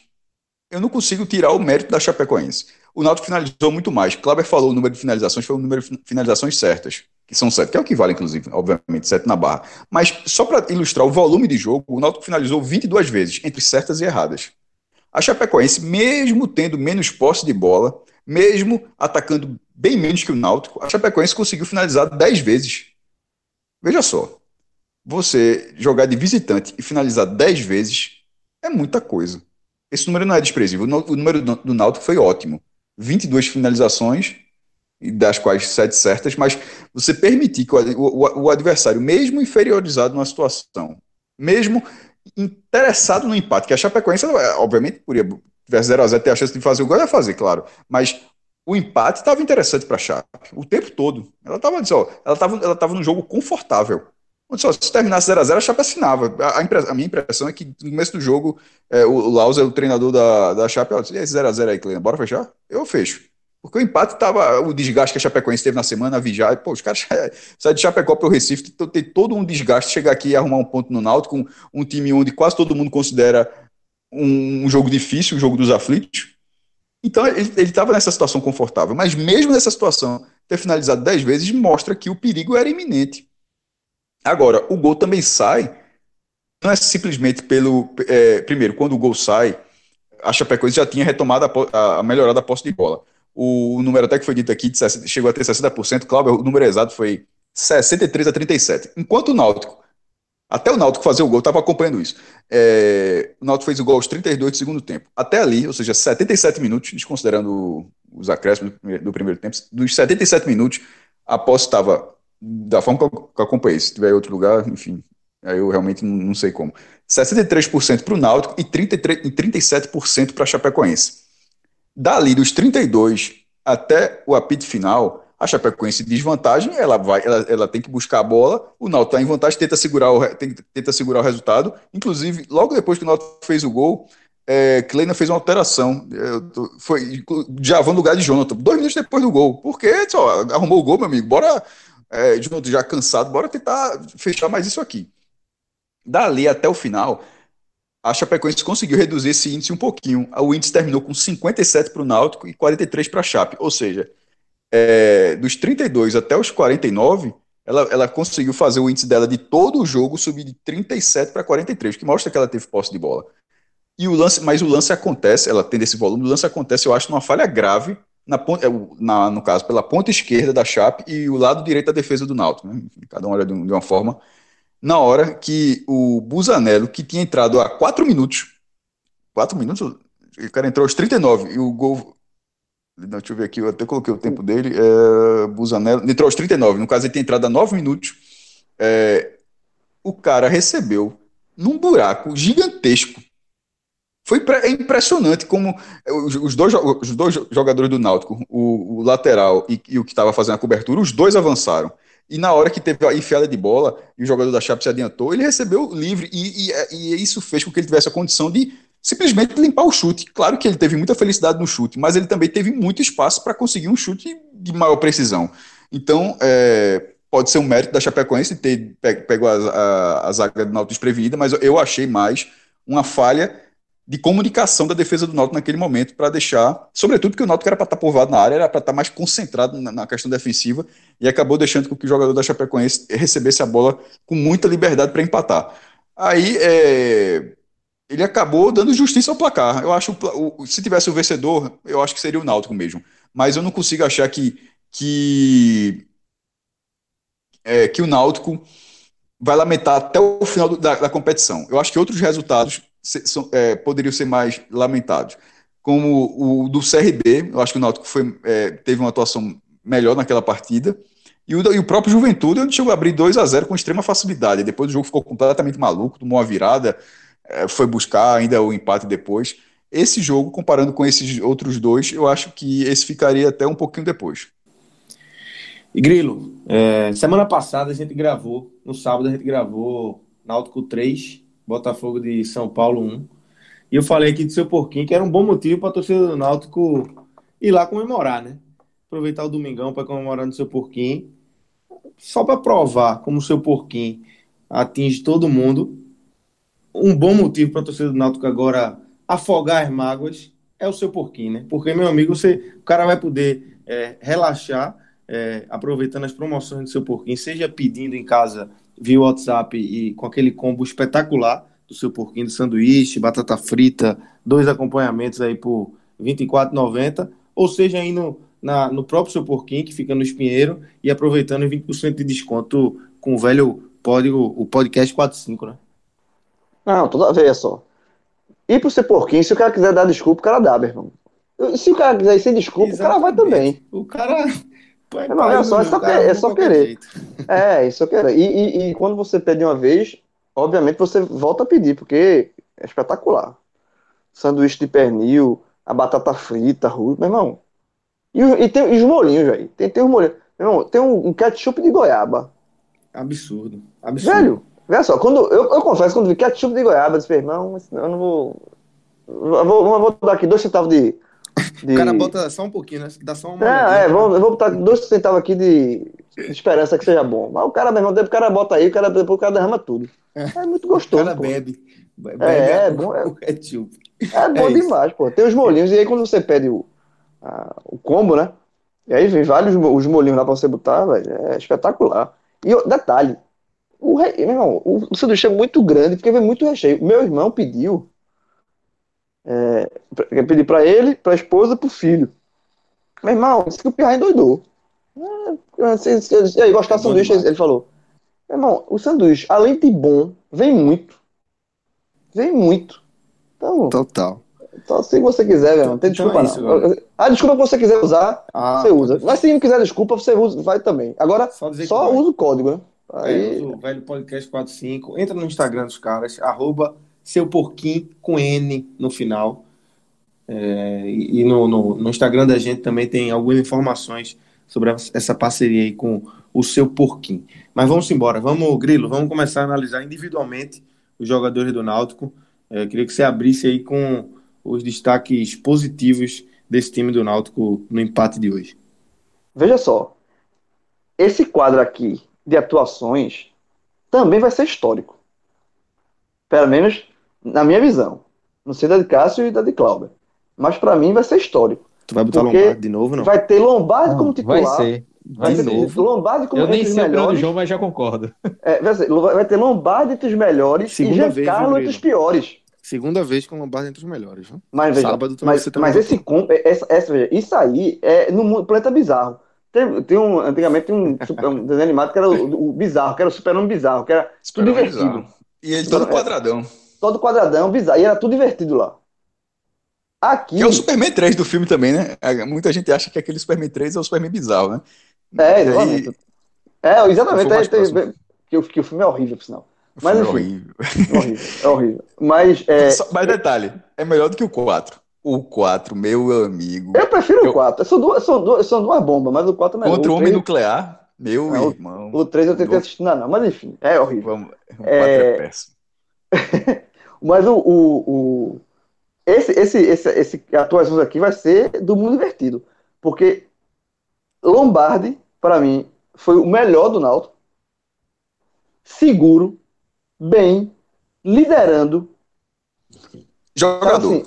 eu não consigo tirar o mérito da Chapecoense. O Náutico finalizou muito mais. Kleber falou o número de finalizações, foi o número de finalizações certas, que são sete, que é o que vale, inclusive, obviamente, sete na barra. Mas só para ilustrar o volume de jogo, o Náutico finalizou 22 vezes, entre certas e erradas. A Chapecoense, mesmo tendo menos posse de bola, mesmo atacando bem menos que o Náutico, a Chapecoense conseguiu finalizar 10 vezes. Veja só, você jogar de visitante e finalizar 10 vezes é muita coisa. Esse número não é desprezível. O número do Náutico foi ótimo. 22 finalizações, das quais 7 certas, mas você permitir que o, o, o adversário, mesmo inferiorizado numa situação, mesmo interessado no empate, que a Chapecoense, obviamente, poderia tivesse 0x0 ter a chance de fazer o gol, ia fazer, claro. Mas o empate estava interessante para a Chape o tempo todo. Ela estava ela estava ela tava num jogo confortável. Só, se terminasse 0x0, a Chape assinava. A, a, minha impressão é que no começo do jogo, é, o, Lausa, o treinador da, da Chape, disse, esse 0x0 aí, Cleina, bora fechar? Eu fecho. Porque o empate estava, o desgaste que a Chapecoense teve na semana, a Vijay, pô, os caras saem de Chapecó para o Recife, tem, tem todo um desgaste, chegar aqui e arrumar um ponto no Náutico, um, um time onde quase todo mundo considera um, um jogo difícil, um jogo dos aflitos. Então ele estava nessa situação confortável, mas mesmo nessa situação, ter finalizado 10 vezes mostra que o perigo era iminente. Agora, o gol também sai, não é simplesmente pelo. É, primeiro, quando o gol sai, a Chapecoense já tinha retomado a, a melhorada a posse de bola. O número até que foi dito aqui chegou a ter 60%, Cláudio, o número exato foi 63 a 37. Enquanto o Náutico, até o Náutico fazer o gol, estava acompanhando isso. É, o Náutico fez o gol aos 32 do segundo tempo. Até ali, ou seja, 77 minutos, desconsiderando os acréscimos do primeiro tempo, dos 77 minutos, a posse estava da forma que eu, acompanhei. Se tiver em outro lugar, enfim, aí eu realmente não, sei como. 63% para o Náutico e, 33, e 37% para a Chapecoense. Dali dos 32 até o apito final, a Chapecoense desvantagem, ela vai, ela, ela tem que buscar a bola, o Náutico está em vantagem, tenta segurar, o, tenta segurar o resultado. Inclusive, logo depois que o Náutico fez o gol, é, Kleina fez uma alteração. Tô, foi Javão no lugar de Jonathan, dois minutos depois do gol. Porque só, arrumou o gol, meu amigo. Bora, é, Jonathan já cansado, bora tentar fechar mais isso aqui. Dali até o final, a Chapecoense conseguiu reduzir esse índice um pouquinho. O índice terminou com 57 para o Náutico e 43 para a Chape. Ou seja, é, dos 32 até os 49, ela, ela conseguiu fazer o índice dela de todo o jogo subir de 37 para 43, que mostra que ela teve posse de bola. E o lance, mas o lance acontece, ela tendo esse volume, o lance acontece, eu acho, numa falha grave, na, é, na, no caso, pela ponta esquerda da Chape e o lado direito da defesa do Náutico. Né? Cada um olha de, uma forma. Na hora que o Busanello, que tinha entrado há 4 minutos, 4 minutos, o cara entrou aos 39 e o gol. Não, deixa eu ver aqui, eu até coloquei o tempo dele. É, Busanello entrou aos 39, no caso ele tem entrado há 9 minutos. É, o cara recebeu num buraco gigantesco foi é impressionante como os dois, os dois jogadores do Náutico, o, o lateral e, e, o que estava fazendo a cobertura, os dois avançaram. E na hora que teve a enfiada de bola e o jogador da Chape se adiantou, ele recebeu livre e, e, e, isso fez com que ele tivesse a condição de simplesmente limpar o chute. Claro que ele teve muita felicidade no chute, mas ele também teve muito espaço para conseguir um chute de maior precisão. Então, é, pode ser um mérito da Chapecoense ter pego a, a, a zaga do Náutico desprevenida, mas eu achei mais uma falha de comunicação da defesa do Náutico naquele momento para deixar, sobretudo porque o Náutico era para estar tá povoado na área, era para estar tá mais concentrado na, na, questão defensiva e acabou deixando que o jogador da Chapecoense recebesse a bola com muita liberdade para empatar. Aí é, ele acabou dando justiça ao placar. Eu acho o, se tivesse o vencedor, eu acho que seria o Náutico mesmo. Mas eu não consigo achar que que é, que o Náutico vai lamentar até o final do, da, da competição. Eu acho que outros resultados é, poderiam ser mais lamentados. Como o do CRB, eu acho que o Náutico foi, é, teve uma atuação melhor naquela partida. E o, e o próprio Juventude, onde chegou a abrir 2 a 0 com extrema facilidade. Depois o jogo ficou completamente maluco, tomou uma virada, é, foi buscar ainda o empate depois. Esse jogo, comparando com esses outros dois, eu acho que esse ficaria até um pouquinho depois.
E Grilo, é, semana passada a gente gravou, no sábado a gente gravou Náutico 3, Botafogo de São Paulo 1. E eu falei aqui do seu porquinho, que era um bom motivo para a torcida do Náutico ir lá comemorar, né? Aproveitar o domingão para comemorar no seu porquinho. Só para provar como o seu porquinho atinge todo mundo. Um bom motivo para a torcida do Náutico agora afogar as mágoas é o seu porquinho, né? Porque, meu amigo, você, o cara vai poder é, relaxar é, aproveitando as promoções do seu porquinho, seja pedindo em casa via WhatsApp e com aquele combo espetacular do seu porquinho de sanduíche, batata frita, dois acompanhamentos aí por R$ 24,90, ou seja, aí no, na, no próprio seu porquinho, que fica no Espinheiro, e aproveitando 20% de desconto com o velho pod, o podcast 45, né?
Não, toda vez só. E pro seu porquinho, se o cara quiser dar desculpa, o cara dá, meu irmão. Se o cara quiser ir sem desculpa, Exatamente. o cara vai também.
O cara
Pai, não, pai, é só, essa, cara, é só querer. É, isso eu quero. E, e, e, quando você pede uma vez, obviamente você volta a pedir, porque é espetacular. Sanduíche de pernil, a batata frita, ruim, meu irmão. E, e tem os molinhos, velho. Tem, tem os molinhos. Meu irmão, tem um, um, ketchup de goiaba.
Absurdo. Absurdo.
Velho, olha só, quando, eu, eu confesso, quando vi ketchup de goiaba, eu disse, irmão, eu não vou. Eu vou, eu vou dar aqui dois centavos de
de... O cara bota só um pouquinho, né? Dá só uma.
É, é vou, vou botar dois centavos aqui de, de esperança que seja bom. Mas o cara, meu irmão, depois o cara bota aí, o cara, depois o cara derrama tudo. É, é muito gostoso. O cara
pô. bebe. bebe.
É, é bom. É, é, tipo. é bom demais, pô. Tem os molinhos, e aí quando você pede o, a, o combo, né? E aí vem vários os molinhos lá pra você botar, velho. É espetacular. E detalhe, o, meu irmão, o sanduíche é muito grande porque vem muito recheio. Meu irmão pediu é, pedir para ele, para a esposa, para o filho. Meu irmão, disse que o Pirra endoidou. É, e aí, gostar do sanduíche? Ele falou. Meu irmão, o sanduíche, além de bom, vem muito. Vem muito. Então,
Total.
Então, se você quiser, meu irmão, não tem então desculpa é isso, não. A desculpa que você quiser usar, ah, você usa. Mas se não quiser desculpa, você usa, vai também. Agora, só, só usa o código, né?
É, aí... É, o velho podcast 45. Entra no Instagram dos caras, arroba seu porquinho com N no final. É, e no, no, no, Instagram da gente também tem algumas informações sobre essa parceria aí com o seu porquinho. Mas vamos embora, vamos, Grilo, vamos começar a analisar individualmente os jogadores do Náutico. É, queria que você abrisse aí com os destaques positivos desse time do Náutico no empate de hoje.
Veja só, esse quadro aqui de atuações também vai ser histórico. Pelo menos na minha visão. Não sei da de Cássio e da de Cláudia. Mas para mim vai ser histórico.
Tu vai botar Lombardi de novo, não?
Vai ter Lombardi não, como titular.
Vai ser. Vai
de novo. Lombardi como
Eu nem sei melhores. o João, mas já concordo.
É, vai, ser, vai ter Lombardi entre os melhores Segunda e Giancarlo entre os piores.
Segunda vez com Lombardi entre os melhores. Viu?
Mas veja, Sábado mas, mas esse, essa, essa, veja, isso aí é no planeta bizarro. Tem, tem um, antigamente tem um, um desenho animado que era o, o bizarro, que era o super-homem bizarro, que era super tudo divertido. Bizarro.
E ele todo quadradão.
Todo quadradão, bizarro. E era tudo divertido lá. Aqui.
Que é o Superman 3 do filme também, né? É, muita gente acha que aquele Superman 3 é o Superman bizarro, né?
É, exatamente. É, exatamente. É, tem, que, o, que o filme é horrível, por sinal. Mas,
é enfim, é horrível.
É horrível. É horrível. Mas, é,
Só, mas detalhe, é melhor do que o 4. O 4, meu amigo.
Eu prefiro eu... o 4. São duas, são, duas, são duas bombas, mas o 4 é melhor.
Contra o homem 3... nuclear, meu não, irmão.
O 3 eu tentei assistir, não, não, mas enfim, é horrível.
Vamos, o 4 é, é péssimo.
mas o, o, o, esse, esse, esse, esse atuação aqui vai ser do mundo invertido. Porque Lombardi, para mim, foi o melhor do Náutico. Seguro, bem, liderando.
Jogador. Então, assim,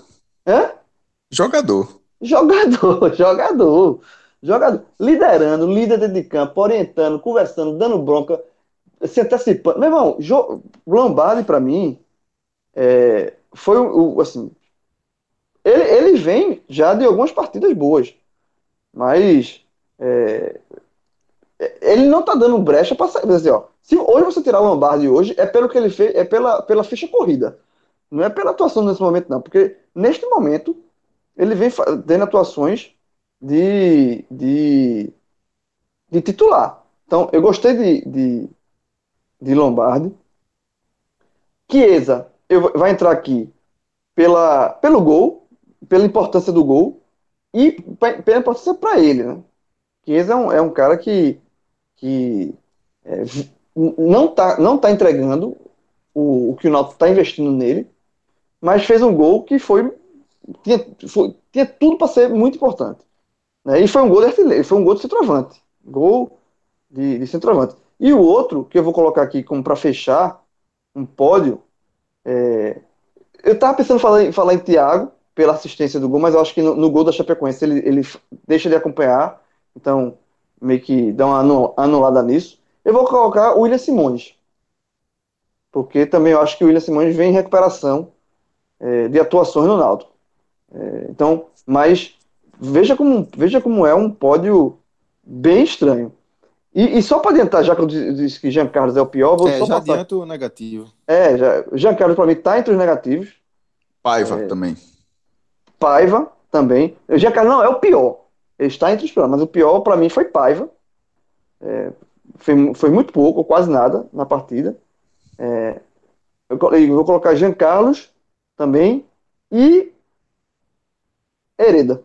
hã?
Jogador.
Jogador, jogador. Jogador. Liderando, líder dentro de campo, orientando, conversando, dando bronca, se antecipando. Meu irmão, Lombardi, para mim, é, foi o, assim, ele, ele vem já de algumas partidas boas, mas é, ele não tá dando brecha para sair. Assim, ó, se hoje você tirar o Lombardi hoje, é pelo que ele fez, é pela, pela ficha corrida. Não é pela atuação nesse momento, não. Porque neste momento, ele vem tendo atuações de, de, de titular. Então, eu gostei de, de, de Lombardi. Chiesa eu, vai entrar aqui pela, pelo gol, pela importância do gol e pela importância para ele, né? Chiesa é um, é um cara que, que é, não está não tá entregando o, o que o Náutico está investindo nele, mas fez um gol que foi tinha, foi, tinha tudo para ser muito importante. Né? E foi um gol de artilheiro, foi um gol de centroavante. Gol de, de centroavante. E o outro, que eu vou colocar aqui como para fechar um pódio, é, eu estava pensando em falar, falar em Thiago, pela assistência do gol, mas eu acho que no, no gol da Chapecoense ele, ele deixa de acompanhar, então meio que dá uma anulada nisso. Eu vou colocar o William Simões, porque também eu acho que o William Simões vem em recuperação é, de atuações no Náutico. É, então, mas veja como, veja como é um pódio bem estranho. E, e só para adiantar, já que eu disse que Jean Carlos é o pior, vou
é,
só
já
passar.
adianto o negativo.
É, já, Jean Carlos para mim está entre os negativos.
Paiva é, também.
Paiva também. Jean Carlos não é o pior. Ele está entre os piores, mas o pior para mim foi Paiva. É, foi, foi muito pouco, ou quase nada na partida. É, eu, eu vou colocar Jean Carlos também e Hereda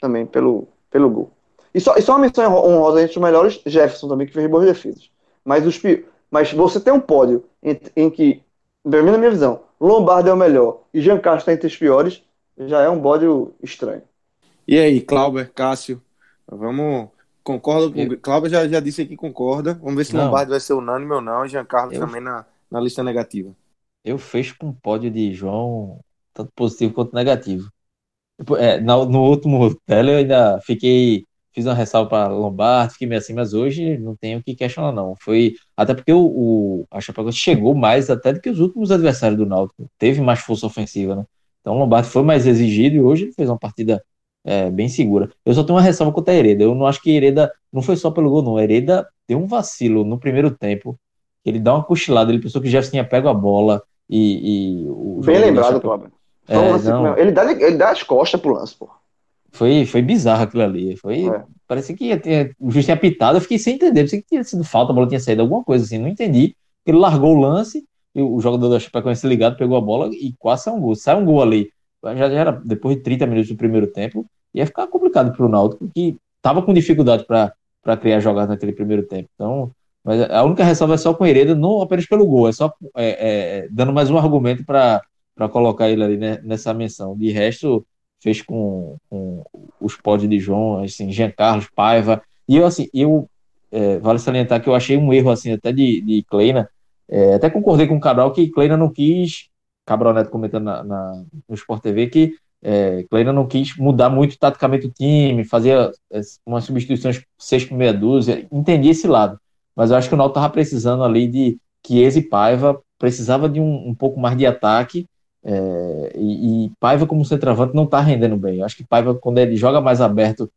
também pelo, pelo gol. E só, e só uma menção honrosa entre os melhores, Jefferson também, que fez boas defesas. Mas, os, mas você tem um pódio em, em que, pelo menos na minha visão, Lombardi é o melhor e Jean Castro está entre os piores, já é um pódio estranho.
E aí, Clauber, Cássio, vamos Concordo com. Cláudio já, já disse que concorda. Vamos ver se não. Lombardi vai ser unânime ou não. E Giancarlo eu... também na, na lista negativa.
Eu fecho com um pódio de João, tanto positivo quanto negativo. É, no, no último tele eu ainda fiquei. Fiz uma ressalva para Lombardi, fiquei meio assim, mas hoje não tenho o que questionar, não. Foi. Até porque o, o a Chapecoense chegou mais até do que os últimos adversários do Náutico. Teve mais força ofensiva, né? Então o Lombardi foi mais exigido e hoje ele fez uma partida é, bem segura. Eu só tenho uma ressalva contra a Hereda. Eu não acho que Hereda não foi só pelo gol, não. A Hereda deu um vacilo no primeiro tempo. Ele dá uma cochilada, ele pensou que o Jefferson tinha pego a bola e. e
o Bem lembrado, Cláudio. É, não... ele, dá, ele dá as costas pro lance, pô.
Foi, foi bizarro aquilo ali. Foi, é. Parecia que ter, o juiz tinha pitado, eu fiquei sem entender. Pensei que tinha sido falta, a bola tinha saído, alguma coisa assim. Não entendi. Ele largou o lance, e o jogador da Chapecoense ligado pegou a bola e quase saiu um gol. Sai um gol ali. Já, já era depois de 30 minutos do primeiro tempo ia ficar complicado para o Náutico, que estava com dificuldade para criar jogadas naquele primeiro tempo. Então, mas a única ressalva é só com o Hereda, não apenas pelo gol, é só é, é, dando mais um argumento para colocar ele ali né, nessa menção. De resto, fez com, com os pódios de João, assim, Jean Carlos, Paiva. E eu, assim, eu é, vale salientar que eu achei um erro assim até de, de Kleina. É, até concordei com o Cabral que Kleina não quis, Cabral Neto comentando na, na, no Sport TV, que É, Kleina não quis mudar muito taticamente o time, fazia é, umas substituições seis por meia dúzia, entendi esse lado. Mas eu acho que o Náutico estava precisando ali de Chiesa e Paiva, precisava de um, um pouco mais de ataque, é, e, e, Paiva como centroavante não está rendendo bem. Eu acho que Paiva, quando ele joga mais aberto,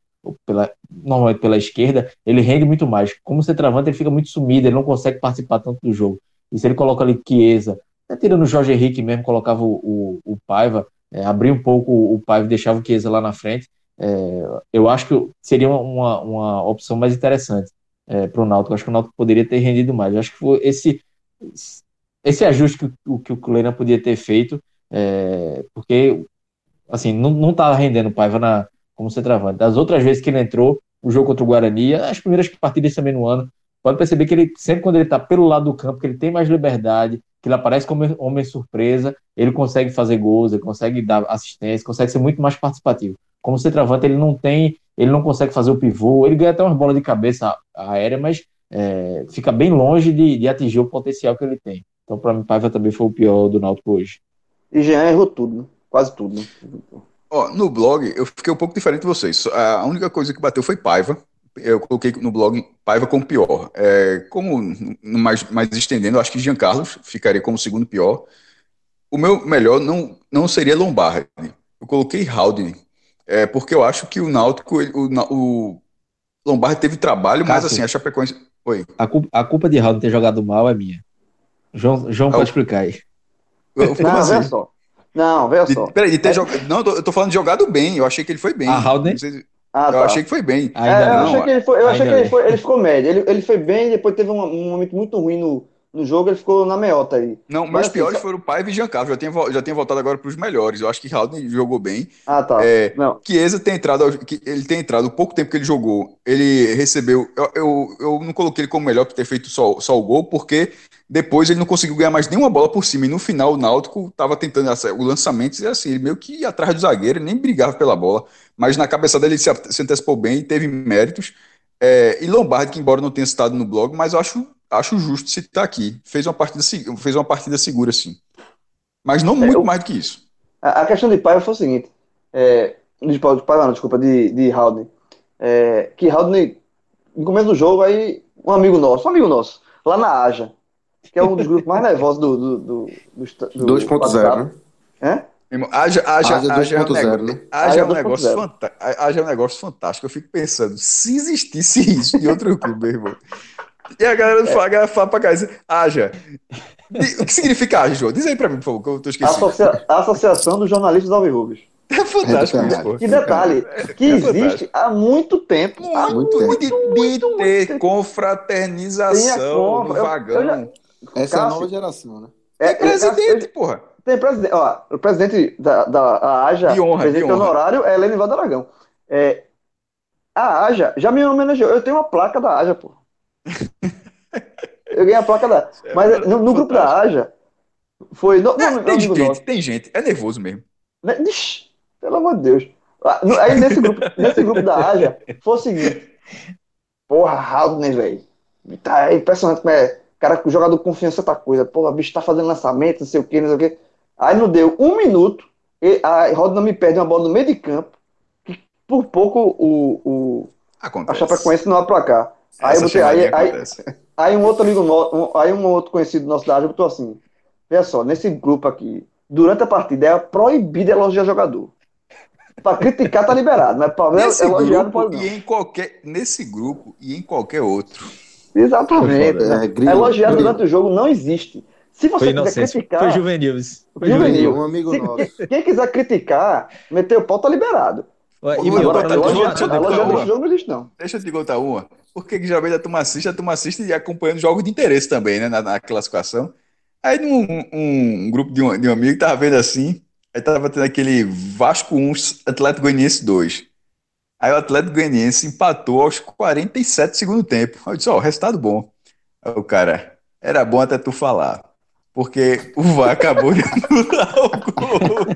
pela, normalmente pela esquerda, ele rende muito mais. Como centroavante, ele fica muito sumido, ele não consegue participar tanto do jogo. E se ele coloca ali Chiesa, até tirando o Jorge Henrique mesmo, colocava o, o, o Paiva, é, abrir um pouco o Paiva e deixava o Chiesa lá na frente, é, eu acho que seria uma, uma opção mais interessante é, para o Náutico. Acho que o Náutico poderia ter rendido mais. Eu acho que foi esse, esse ajuste que, o, que o Kleina podia ter feito, é, porque assim, não estava rendendo o Paiva na, como centroavante. Das outras vezes que ele entrou, o jogo contra o Guarani, as primeiras partidas também no ano, pode perceber que ele, sempre quando ele está pelo lado do campo, que ele tem mais liberdade, que ele aparece como homem surpresa, ele consegue fazer gols, ele consegue dar assistência, consegue ser muito mais participativo. Como centroavante, ele não tem, ele não consegue fazer o pivô, ele ganha até umas bolas de cabeça aérea, mas é, fica bem longe de, de, atingir o potencial que ele tem. Então, para mim, Paiva também foi o pior do Náutico hoje.
E Jean errou tudo, né? quase tudo. Né?
Ó, no blog, eu fiquei um pouco diferente de vocês. A única coisa que bateu foi Paiva eu coloquei no blog Paiva como pior. É, como mais, mais estendendo, eu acho que Jean Carlos ficaria como segundo pior. O meu melhor não, não seria Lombardi. Eu coloquei Haldane, é, porque eu acho que o Náutico, o, o Lombardi teve trabalho, Cássio, mas assim, a Chapecoense. Oi.
A culpa, a culpa de Haldane ter jogado mal é minha. João, João é pode explicar aí.
Eu, não, assim? veja só. Não, veja só.
Peraí, de ter é... jogado. Não, eu tô, eu tô, falando de jogado bem. Eu achei que ele foi bem.
A Haldane.
Ah, eu tá. achei que foi bem.
É, eu achei que ele foi, eu achei que ele, foi, ele ficou médio. Ele, ele foi bem, depois teve um, um momento muito ruim no, no jogo, ele ficou na meiota aí.
Não, mas os assim, piores só... foram o Paiva e Giancarlo. Já tenho, já tenho voltado agora para os melhores. Eu acho que Haldane jogou bem.
Ah, tá.
É, não. Chiesa tem entrado, ele tem entrado, o pouco tempo que ele jogou, ele recebeu. Eu, eu, eu não coloquei ele como melhor por ter feito só, só o gol, porque depois ele não conseguiu ganhar mais nenhuma bola por cima. E no final o Náutico estava tentando o lançamento e assim, ele meio que ia atrás do zagueiro, nem brigava pela bola. Mas na cabeça dele ele se, se antecipou bem e teve méritos. É, e Lombardi, que embora não tenha citado no blog, mas eu acho, acho justo citar aqui. Fez uma partida, fez uma partida segura, sim. Mas não é, muito eu, mais do que isso.
A, questão de Paiva foi o seguinte: é, de Paiva, não, desculpa, de, de Haldane. É, que Haldane, no começo do jogo, aí um amigo nosso, um amigo nosso, lá na Aja, que é um dos grupos mais nervosos do. do, do, do,
do 2.0, né?
É?
Haja, haja, haja, haja, é um negócio, né? haja é um negócio fantástico. Haja é um negócio fantástico. Eu fico pensando, se existisse isso em outro clube, meu irmão. E a galera fala, a galera fala pra casa, haja. O que significa haja, João? Diz aí pra mim, por favor, que eu tô esquecendo.
Associa Associação dos Jornalistas Alvirrubos.
É fantástico
é
isso, pô.
Que detalhe, que é existe há muito tempo.
Muito, há muito, muito, de, muito, de ter muito confraternização no vagão. Eu, eu já...
Essa Cássio, é a nova geração, né?
É, é presidente, porra.
Tem presidente, ó, o presidente da, da AJA,
honra,
presidente honorário, é Helene Valdo Aragão. É, a AJA já me homenageou. Eu tenho uma placa da AJA, pô. Eu ganhei a placa da. É Mas no, no grupo da AJA foi. No,
é, tem, gente, tem gente, é nervoso mesmo.
Né, ixi, pelo amor de Deus. Ah, aí nesse grupo, nesse grupo da AJA foi o seguinte. Porra, Haldner, velho. Tá é impressionante como é Cara, jogador confiança é outra coisa. O bicho tá fazendo lançamento, não sei o que, não sei o que. Aí não deu um minuto, e a Roda não me perde uma bola no meio de campo, que por pouco o, o a Chapecoense não vai pra cá. Aí, botei, aí, aí, aí, um outro amigo nosso, um, aí um outro conhecido nosso da área botou assim: Veja só, nesse grupo aqui, durante a partida é proibido elogiar jogador. Pra criticar tá liberado, mas pra elogiar não pode não.
E em qualquer, nesse grupo e em qualquer outro
Exatamente. É, é, Elogiar durante o jogo não existe. Se você
foi quiser criticar. Foi juvenil.
Foi juvenil. Um amigo nosso. Quem quiser criticar, meter o pau tá liberado.
E agora, tá desse jogo não existe, não. Deixa eu te contar uma. Porque que geralmente a turma assiste, a turma assiste e acompanhando jogos de interesse também, né? Na, na classificação. Aí num um, um grupo de um, de um amigo tava vendo assim, aí tava tendo aquele Vasco 1, Atlético Goianiense 2. Aí o Atlético Goianiense empatou aos 47 do segundo tempo. Eu disse, ó, oh, resultado bom. Aí o cara, era bom até tu falar. Porque o VAR acabou de anular o gol.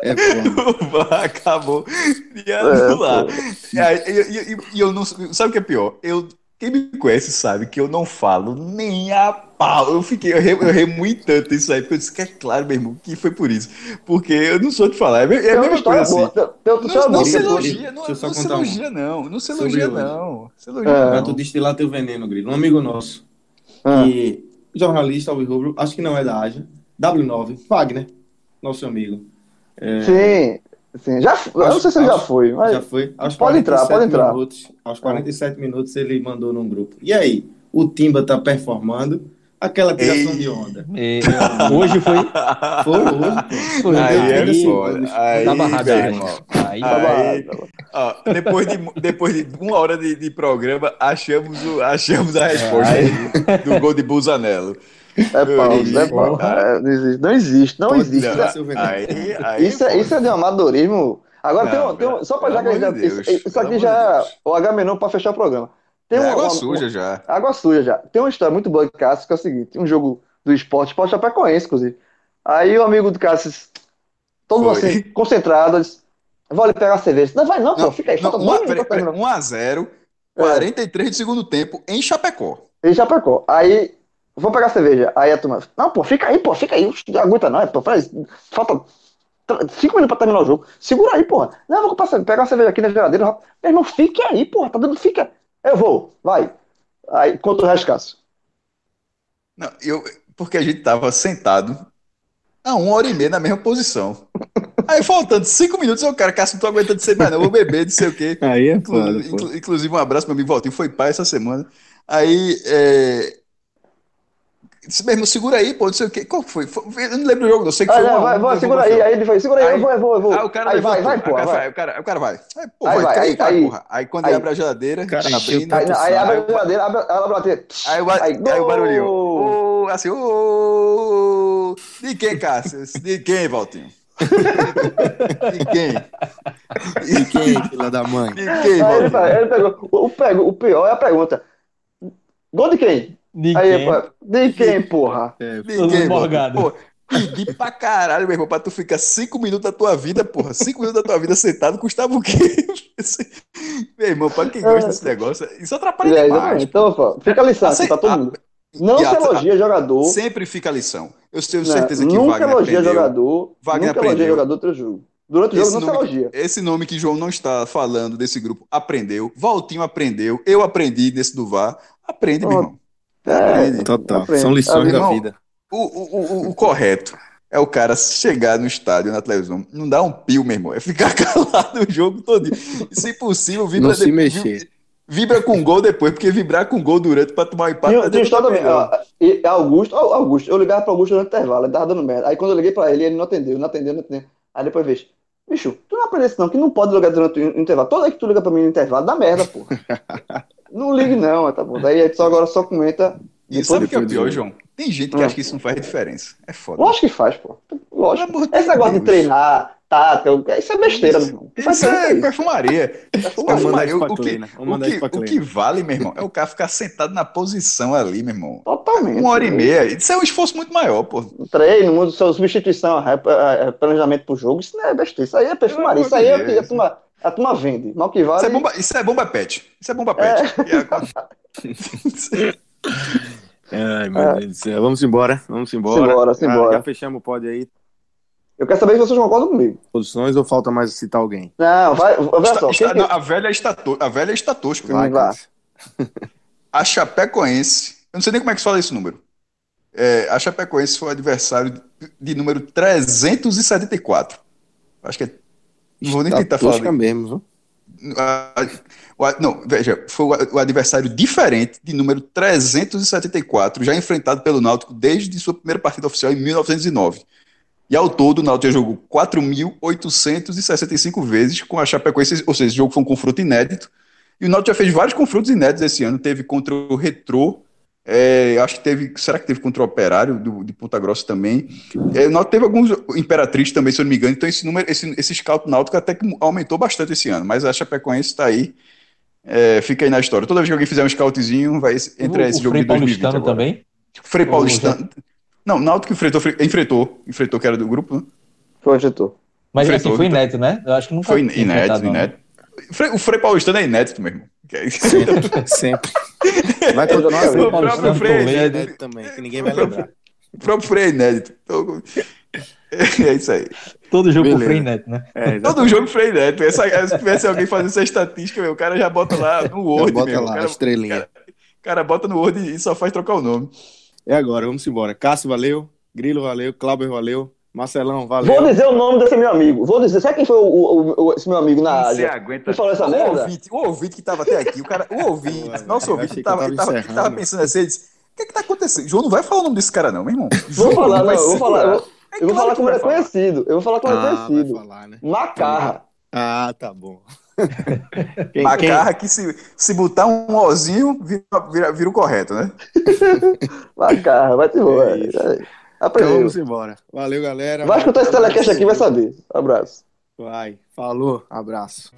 É o VAR acabou de anular. É, e, e, e, eu não. Sabe o que é pior? Eu, Quem me conhece sabe que eu não falo nem a pau. Eu fiquei, eu, re, eu remo tanto isso aí, porque eu disse que é claro, meu irmão, que foi por isso. Porque eu não sou de falar, é, é a mesma coisa assim. Não, não, não se elogia, não, não se elogia, não. Não se elogia, não. Se elogia,
é. Pra tu destilar teu veneno, Grilo. Um amigo nosso, ah. que jornalista, Alves Rubro, acho que não é da Ágia, W9, Wagner, nosso amigo.
É... Sim. Sim, já, aos, eu não sei se ele já foi, mas.
Já foi.
Aos pode entrar, pode entrar.
Minutos, aos 47 é. minutos ele mandou num grupo. E aí, o Timba tá performando aquela criação Ei. de onda.
Ei, hoje foi.
Foi hoje,
pô. Aí é foda. Aí, tá barrado, aí, aí, aí, ó, depois, de, depois de uma hora de, de programa, achamos, o, achamos a resposta é. do gol de Busanello.
É pausa, é pausa. É, não existe, não existe. Não, aí, aí, isso, é, isso é de um amadorismo. Agora não, tem, um, tem um, só para já que Deus, isso, isso aqui já é o Agamenon para fechar o programa.
Tem é água uma, suja uma, já.
Água suja já. Tem uma história muito boa de Cássio que é o seguinte: um jogo do esporte, esporte Chapecoense, inclusive. Aí o amigo do Cássio, todo mundo assim, concentrado, disse, vou ali pegar a cerveja. Não vai não, pô, fica aí. Não,
1x0, 43 é. de segundo tempo em Chapecó.
Em Chapecó. Aí vou pegar cerveja. Aí a turma, não, pô, fica aí, pô, fica aí, não aguenta não, pô, faz, falta cinco minutos pra terminar o jogo. Segura aí, porra. Não, vou passar, pegar uma cerveja aqui na geladeira. Meu irmão, fique aí, porra, tá dando, fica. Eu vou, vai. Aí, contra o rescaço.
Não, eu, porque a gente tava sentado a uma hora e meia na mesma posição. Aí faltando cinco minutos, eu, cara, Cássio, não tô aguentando ser mais não, vou beber, não sei o quê.
Aí é foda,
Inclu, Inclusive, um abraço para mim, Valtinho, foi pai essa semana. Aí, é, Disse mesmo, segura aí, pô, não sei o quê. Qual foi? foi eu não lembro do jogo, não sei que foi.
Ah, vai, vai, segura aí. Aí ele foi, segura aí, aí eu vou, eu vou, eu vou. Aí
o cara
aí
vai, vai, pô. Aí o cara, o cara vai. Aí, pô, aí vai, aí, aí, porra. Aí quando ele abre a geladeira, cara,
abrindo. Aí, aí abre a geladeira, abre, abre a geladeira.
Aí, aí, aí o barulhinho. Oh, assim, oh, de quem, Cássio? De quem, Valtinho? de quem?
De quem, filha da mãe?
De quem, Valtinho?
Ele pegou, o, pego, o pior é a pergunta. Gol de quem?
Ninguém.
Aí, ninguém, porra.
É, ninguém, Pô, pedir pra caralho, meu irmão, pra tu ficar cinco minutos da tua vida, porra. Cinco minutos da tua vida sentado custava o quê? meu irmão, pra quem gosta desse negócio, isso atrapalha é, demais.
Então, pô, fica a lição assim, pra todo mundo. Não se elogia jogador.
Sempre fica a lição. Eu tenho certeza
que
nunca
Wagner elogia aprendeu. jogador. Wagner nunca aprendeu. elogia jogador outro jogo. Durante o jogo não
nome,
se elogia.
Esse nome que João não está falando desse grupo aprendeu. Valtinho aprendeu. Eu aprendi desse do VAR. Aprende, oh, meu irmão.
É, Total. Aprende. São lições da vida.
O, o, o, o, correto é o cara chegar no estádio, na televisão, não dá um pio, meu irmão. É ficar calado o jogo todo. E, se possível, vibra
não se mexer.
Vibra com gol depois, porque vibrar com gol durante pra tomar um empate. Tinha,
tinha história também. Augusto, Augusto, eu ligava pra Augusto no intervalo, ele tava dando merda. Aí quando eu liguei pra ele, ele não atendeu, não atendeu, não atendeu. Aí depois vejo, bicho, tu não aprendesse não, que não pode ligar durante o intervalo. Toda vez que tu liga pra mim no intervalo, dá merda, pô. Não ligue, não, tá bom. Daí só agora só comenta.
E sabe o que é o pior, João? Tem gente que ah. acha que isso não faz diferença. É foda.
Lógico que faz, pô. Lógico. Esse negócio de treinar, tá, isso é besteira, isso, meu irmão.
Isso é perfumaria. perfumaria. O, que, o, que, o que vale, meu irmão, é o cara ficar sentado na posição ali, meu irmão.
Totalmente.
Uma hora e meia. Isso é um esforço muito maior, pô.
Treino, substituição, planejamento pro jogo, isso não é besteira. Isso aí é perfumaria. Isso aí é o que a turma vende. Mal que vale.
Isso é bomba, isso é bomba pet. Isso é bomba pet.
É. Ai, meu é. Deus do céu. Vamos embora. Vamos embora.
Simbora, simbora.
Ah, já fechamos o pódio aí.
Eu quero saber se vocês concordam comigo.
Posições ou falta mais citar alguém?
Não, vai. Está, só,
está, não, a velha está, a velha está tosca.
Vai, vai.
A Chapecoense. Eu não sei nem como é que se fala esse número. É, a Chapecoense foi o adversário de, de número 374. Acho que é não vou nem tentar falar.
mesmo,
não, veja, foi o adversário diferente de número 374, já enfrentado pelo Náutico desde sua primeira partida oficial em 1909. E ao todo, o Náutico já jogou 4.865 vezes com a Chapecoense, ou seja, esse jogo foi um confronto inédito. E o Náutico já fez vários confrontos inéditos esse ano. Teve contra o Retrô, é, acho que teve. Será que teve contra o Operário do, de Ponta Grossa também? É, o Náutico teve alguns Imperatriz também, se eu não me engano. Então, esse número, esse, esse scout náutico até que aumentou bastante esse ano. Mas a Chapecoense está aí. É, fica aí na história. Toda vez que alguém fizer um scoutzinho, vai entrar esse jogo
Frei de 2020. Paulistano agora. também?
Frei Paulistano. Não, Náutico enfrentou, enfrentou, enfrentou, que era do grupo, né?
Foi, enfrentou.
Mas enfrentou, assim, foi então. inédito, né? Eu acho que nunca
foi inédito, inédito. O Frei Paulistano é inédito mesmo.
Sempre, sempre. Vai continuar
sendo o próprio Frei
inédito também, que ninguém vai lembrar.
O próprio Frei inédito. Então, é isso aí.
Todo jogo Beleza. Frei Neto, né?
É, Todo jogo Frei Neto. Essa, se tivesse alguém fazendo essa estatística, meu, o cara já bota lá no Word. Já
bota
mesmo.
lá,
cara,
estrelinha.
O cara, cara, bota no Word e só faz trocar o nome.
É agora, vamos embora. Cássio, valeu. Grilo, valeu. Cláudio, valeu. Marcelão, valeu.
Vou dizer o nome desse meu amigo. Vou dizer. Sabe quem foi o, o, o esse meu amigo na
área? Você aguenta.
Que falou essa
o
merda?
Ouvinte, o ouvinte que tava até aqui, o cara, o ouvinte, nosso ouvinte que tava, que tava, que tava pensando assim, ele disse, o que é que tá acontecendo? João não vai falar o nome desse cara não, meu irmão.
Vou falar, não, eu vou falar. Eu, eu vou falar como ele é conhecido. Eu vou falar como ele é
ah,
conhecido.
Falar, né?
Macarra.
Ah, tá bom.
quem, Macarra quem... que se, se botar um ozinho, vira, vira, vira o correto, né?
Macarra, vai te embora. É
Aprendeu. Então vamos embora. Valeu, galera.
Vai escutar esse telecast aqui vai saber. Abraço.
Vai. Falou. Abraço.